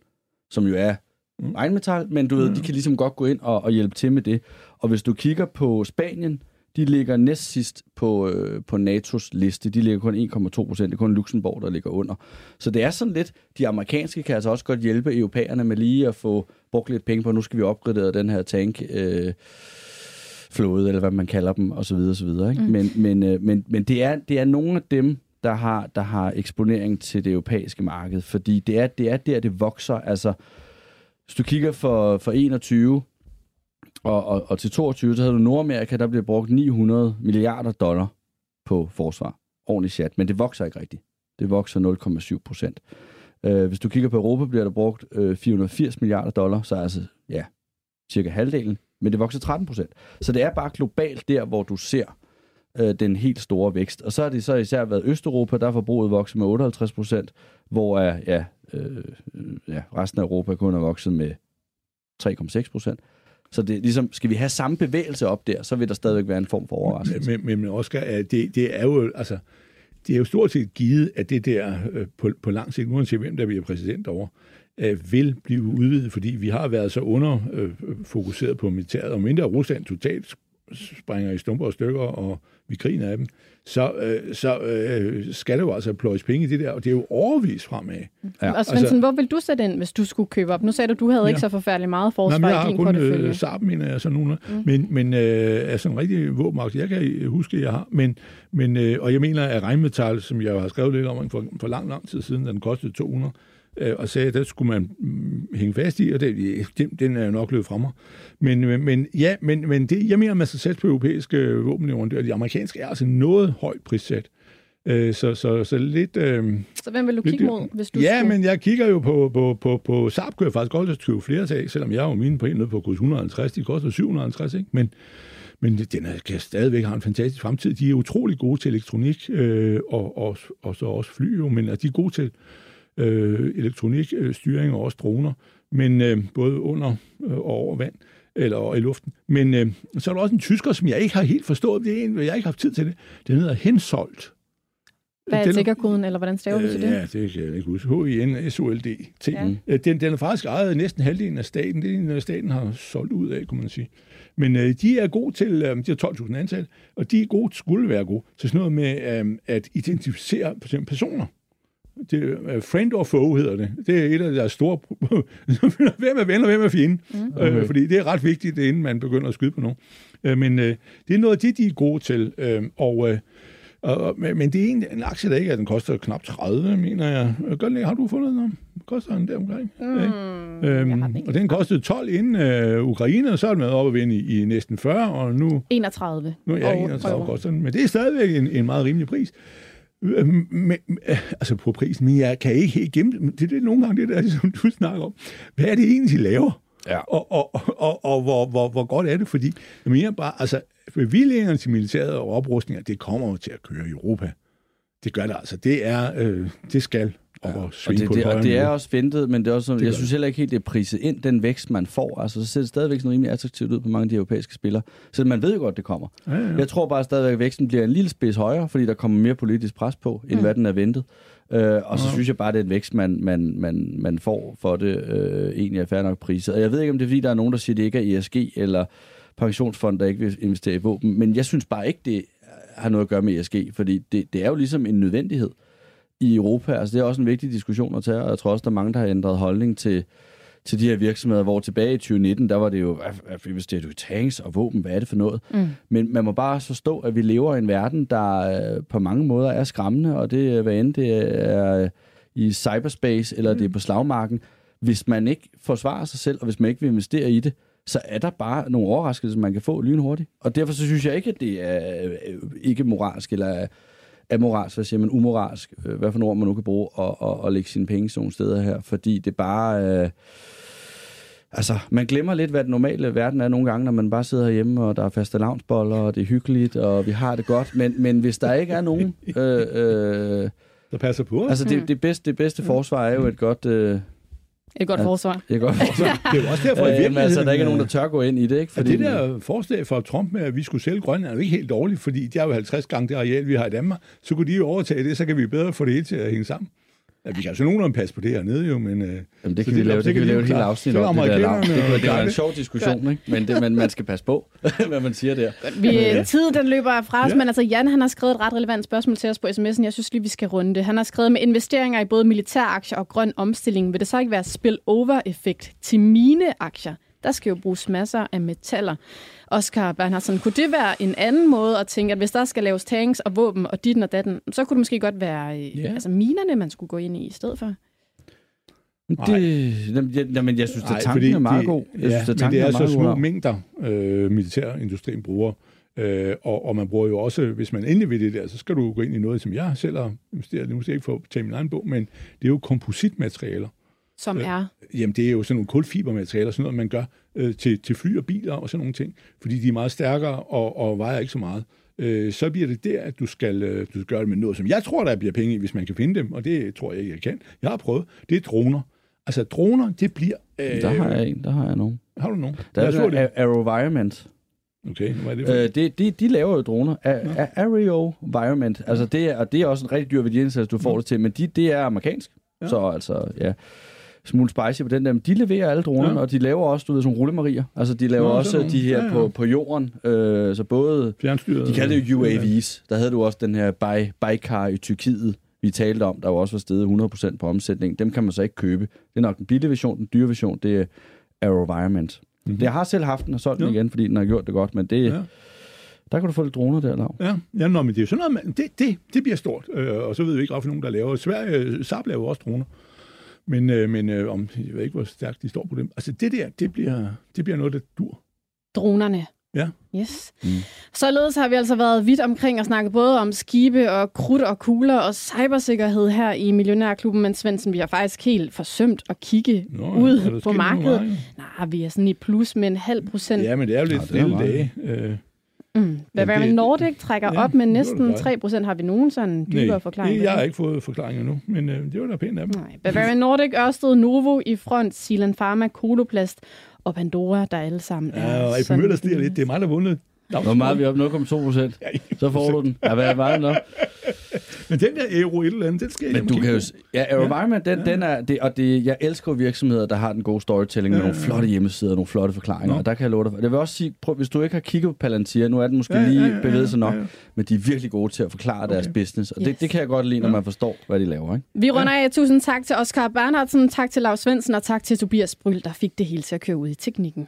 S2: som jo er
S3: Mm.
S2: regnmetal, men du ved, de kan ligesom godt gå ind og, og hjælpe til med det. Og hvis du kigger på Spanien, de ligger næst sidst på, øh, på NATO's liste. De ligger kun 1,2 procent. Det er kun Luxembourg, der ligger under. Så det er sådan lidt, de amerikanske kan altså også godt hjælpe europæerne med lige at få brugt lidt penge på, nu skal vi opgradere den her tank, øh, flåde, eller hvad man kalder dem, og så videre, og så videre. Ikke? Mm. Men, men, øh, men, men det, er, det er nogle af dem, der har, der har eksponering til det europæiske marked, fordi det er, det er der, det vokser. Altså, hvis du kigger for, for 21 og, og, og til 22, så havde du Nordamerika, der blev brugt 900 milliarder dollar på forsvar. Ordentligt chat, men det vokser ikke rigtigt. Det vokser 0,7 procent. Øh, hvis du kigger på Europa, bliver der brugt øh, 480 milliarder dollar, så er altså, ja, cirka halvdelen, men det vokser 13 procent. Så det er bare globalt der, hvor du ser øh, den helt store vækst. Og så har det så især været Østeuropa, der er forbruget vokset med 58 procent, hvor er, ja, øh, ja, resten af Europa kun er vokset med 3,6 procent. Så det ligesom, skal vi have samme bevægelse op der, så vil der stadigvæk være en form for overraskelse.
S3: Men, men, men Oscar, det, det er jo, altså, det er jo stort set givet, at det der øh, på, på lang sigt, uanset hvem der bliver præsident over, øh, vil blive udvidet, fordi vi har været så underfokuseret øh, på militæret, og mindre Rusland totalt springer i stumper og stykker, og vi griner af dem, så, øh, så øh, skal der jo altså pløjes penge i det der, og det er jo overvis fremad.
S2: Ja,
S1: og Svendsen, altså, hvor vil du sætte ind, hvis du skulle købe op? Nu sagde du, du havde ja. ikke så forfærdeligt meget
S3: Nej,
S1: forsvar
S3: men jeg
S1: i
S3: har
S1: din
S3: kun
S1: portefølje.
S3: øh, Saab, mener jeg, sådan nogle. Mm. Men, men øh, er sådan en rigtig våbenmagt, jeg kan huske, jeg har. Men, men, øh, og jeg mener, at regnmetal, som jeg har skrevet lidt om for, for lang, lang tid siden, den kostede 200, øh, og sagde, at der skulle man mm, hænge fast i, og det, den, den er jo nok løbet fra mig. Men, øh, men ja, men, men det, jeg mener, man skal sætte på europæiske våbenleverandører. De amerikanske er altså noget højt prissat. Øh, så, så, så lidt... Øh,
S1: Så hvem vil du
S3: lidt
S1: kigge mod, hvis du
S3: ja,
S1: skulle...
S3: men jeg kigger jo på, på, på, på Saab, kunne jeg faktisk godt købe flere til, selvom jeg har jo mine på en nede på kurs 150, de koster 750, ikke? Men, men den er, kan stadigvæk have en fantastisk fremtid. De er utrolig gode til elektronik, øh, og, og, og så også fly jo, men altså, de er gode til øh, elektronik, øh, styring og også droner, men øh, både under øh, og over vand eller i luften. Men øh, så er der også en tysker, som jeg ikke har helt forstået. Det er en, jeg har ikke haft tid til det. Den hedder Hensoldt.
S1: Hvad er
S3: Den-
S1: tiggerkoden, eller hvordan staver du til
S3: Øh,
S1: det?
S3: Ja, det kan jeg ikke huske. H-I-N-S-O-L-D-T.
S1: Ja.
S3: Den, den er faktisk ejet næsten halvdelen af staten. Det er en, staten har solgt ud af, kunne man sige. Men øh, de er gode til, øh, de har 12.000 ansatte, og de er gode, skulle være gode til sådan noget med øh, at identificere for eksempel personer. Det, er friend or foe hedder det. Det er et af deres store... [LAUGHS] hvem er ven og hvem er fjende? Mm. Øh, fordi det er ret vigtigt, inden man begynder at skyde på nogen. Øh, men øh, det er noget af det, de er gode til. Øh, og... Øh, og, men, det er en, en aktie, der ikke er, den koster knap 30, mener jeg. Gør den, har du fundet den om? Koster den der omkring? Mm, øhm, og den kostede 12 inden øh, Ukraine, og så er den med op og vinde i, i næsten 40, og nu...
S1: 31.
S3: Nu, ja, 31 koster den. Men det er stadigvæk en, en meget rimelig pris. Øh, men, altså på prisen, men jeg kan ikke helt gemme det. Det er nogle gange det der, [LAUGHS] som du snakker om. Hvad er det egentlig, de laver? Ja. Og, og, og, og, og hvor, hvor, hvor godt er det? Fordi jeg mener bare, altså, bevillingerne til militæret og oprustninger, det kommer jo til at køre i Europa. Det gør det altså. Det er, øh, det skal
S2: Ja, og, det, det, og det er også ventet, men det er også, det jeg synes heller ikke helt, det er priset ind, den vækst, man får. Altså, så ser det stadigvæk sådan rimelig attraktivt ud på mange af de europæiske spillere. Så man ved jo godt, det kommer. Ja, ja. Jeg tror bare stadigvæk, at væksten bliver en lille spids højere, fordi der kommer mere politisk pres på, end mm. hvad den er ventet. Øh, og så ja. synes jeg bare, det er en vækst, man, man, man, man får for det, øh, egentlig er fair nok priset. Og jeg ved ikke, om det er, fordi der er nogen, der siger, at det ikke er ESG, eller pensionsfond, der ikke vil investere i våben. Men jeg synes bare ikke, det har noget at gøre med ESG, fordi det, det er jo ligesom en nødvendighed i Europa. Altså det er også en vigtig diskussion at tage, og jeg tror også, der er mange, der har ændret holdning til, til de her virksomheder, hvor tilbage i 2019, der var det jo, investerer du i tanks og våben, hvad er det for noget? Mm. Men man må bare forstå, at vi lever i en verden, der øh, på mange måder er skræmmende, og det hvad end det er i cyberspace, eller mm. det er på slagmarken. Hvis man ikke forsvarer sig selv, og hvis man ikke vil investere i det, så er der bare nogle overraskelser, man kan få lynhurtigt. Og derfor så synes jeg ikke, at det er øh, ikke moralsk, eller amoralsk, hvad siger man, umoralsk, øh, hvad for ord man nu kan bruge, og, og, og lægge sine penge sådan nogle steder her, fordi det bare... Øh, altså, man glemmer lidt, hvad den normale verden er nogle gange, når man bare sidder hjemme, og der er faste lavnsboller, og det er hyggeligt, og vi har det godt. Men, men hvis der ikke er nogen... [LAUGHS] Øh, øh,
S3: der passer på.
S2: Altså, det, det, bedste, det bedste forsvar er jo et godt... Øh,
S1: et godt forsvar.
S2: Et godt forsvar. [LAUGHS]
S3: det er jo også derfor, i
S2: øh, altså, der ikke er nogen, der tør gå ind i det. Ikke?
S3: Fordi... det der forslag fra Trump med, at vi skulle sælge Grønland, er jo ikke helt dårligt, fordi de har jo 50 gange det areal, vi har i Danmark. Så kunne de jo overtage det, så kan vi bedre få det hele til at hænge sammen. Ja, vi kan altså nogenlunde passe på det her nede jo, men... Øh,
S2: Jamen, det kan vi lave, det, det kan vi lave et helt afsnit om, det der lav. Det, det, det er en sjov diskussion, ikke? Men, det, men man skal passe på, [LAUGHS] hvad man siger der.
S1: Vi, tiden den løber fra os, ja. men altså Jan han har skrevet et ret relevant spørgsmål til os på sms'en. Jeg synes lige, vi skal runde det. Han har skrevet med investeringer i både militæraktier og grøn omstilling. Vil det så ikke være spill-over-effekt til mine aktier? Der skal jo bruges masser af metaller. Oscar Bernhardsen, kunne det være en anden måde at tænke, at hvis der skal laves tanks og våben og dit og datten, så kunne det måske godt være yeah. altså minerne, man skulle gå ind i i stedet for?
S2: Det, jamen, jeg synes, at tanken er meget god. Jeg
S3: ja, synes, at men det er, er så små god. mængder, øh, militærindustrien bruger. Øh, og, og man bruger jo også, hvis man endelig vil det der, så skal du gå ind i noget, som jeg selv har investeret. Nu skal jeg ikke få tage min egen bog, men det er jo kompositmaterialer.
S1: Som er?
S3: Øh, jamen, det er jo sådan nogle kulfibermaterialer, sådan noget, man gør øh, til, til fly og biler og sådan nogle ting, fordi de er meget stærkere og, og vejer ikke så meget. Øh, så bliver det der, at du skal, øh, du skal gøre det med noget, som jeg tror, der bliver penge i, hvis man kan finde dem, og det tror jeg ikke, jeg kan. Jeg har prøvet. Det er droner. Altså, droner, det bliver...
S2: Øh, der har jeg en, der har jeg nogen.
S3: Har du nogen?
S2: Der er der AeroVironment.
S3: Okay, hvad er det for? Øh,
S2: de, de, de laver jo droner. AeroVironment. Altså, det er, og det er også en rigtig dyr værdiindsats, du får ja. det til, men de, det er amerikansk. Ja. Så altså, ja smule spicy på den der. Men de leverer alle dronerne, ja. og de laver også, du ved, sådan rullemarier. Altså, de laver ja, også de her ja, ja. På, på jorden. Øh, så både... De kalder det jo UAVs. Der havde du også den her Baykar i Tyrkiet, vi talte om, der var også var steget 100% på omsætning. Dem kan man så ikke købe. Det er nok den billige version, den dyre version, det er AeroVironment. Mm-hmm. Det har selv haft den og solgt den igen, fordi den har gjort det godt, men det... Ja. Der kan du få lidt droner der, Lav.
S3: Ja, ja nå, men det er sådan noget, man, det, det, det bliver stort. Øh, og så ved vi ikke, hvorfor nogen, der laver. Sverige, Saab laver også droner. Men, øh, men øh, om, jeg ved ikke, hvor stærkt de står på dem. Altså det der, det bliver, det bliver noget, der dur.
S1: Dronerne.
S3: Ja.
S1: Yes. Mm. Således har vi altså været vidt omkring og snakket både om skibe og krudt og kugler og cybersikkerhed her i Millionærklubben, men Svendsen, vi har faktisk helt forsømt at kigge Nå, ud på markedet. Nej, vi er sådan i plus med en halv procent.
S3: Ja, men det er jo lidt stille dage. Øh,
S1: Mm. Bavarian det, Nordic trækker ja, op med næsten 3%. Har vi nogen sådan dybere
S3: Nej,
S1: forklaring?
S3: jeg har ikke fået forklaring endnu, men øh, det var da pænt af dem. Nej.
S1: Bavarian Nordic, Ørsted, Novo i front, Silan Pharma, Koloplast og Pandora, der alle sammen
S3: ja, er og sådan... Møller stiger lidt. Det er mig, der har vundet.
S2: Hvor meget er vi op? 0,2 procent. Så får du den. Ja, hvad er det nok?
S3: Men den der Aero et eller andet, den skal jeg
S2: Men du kan jo... Ja, Environment, den,
S3: Ja.
S2: den er... Det, og det, jeg elsker virksomheder, der har den gode storytelling med
S3: Ja,
S2: nogle
S3: ja, ja.
S2: flotte hjemmesider og nogle flotte forklaringer.
S3: Nå.
S2: Og der kan jeg love dig for. Jeg vil også sige, prøv, hvis du ikke har kigget på Palantir, nu er den måske
S3: Ja, ja,
S2: lige
S3: ja, ja,
S2: bevæget sig nok,
S3: ja, ja.
S2: men de er virkelig gode til at forklare deres
S3: Okay.
S2: business. Og
S1: Yes.
S2: det, det kan jeg godt lide, når man forstår, hvad de laver. Ikke?
S1: Vi runder af. Tusind tak til Oscar Bernhardsen, tak til Lars Svendsen og tak til Tobias Bryl, der fik det hele til at køre ud i teknikken.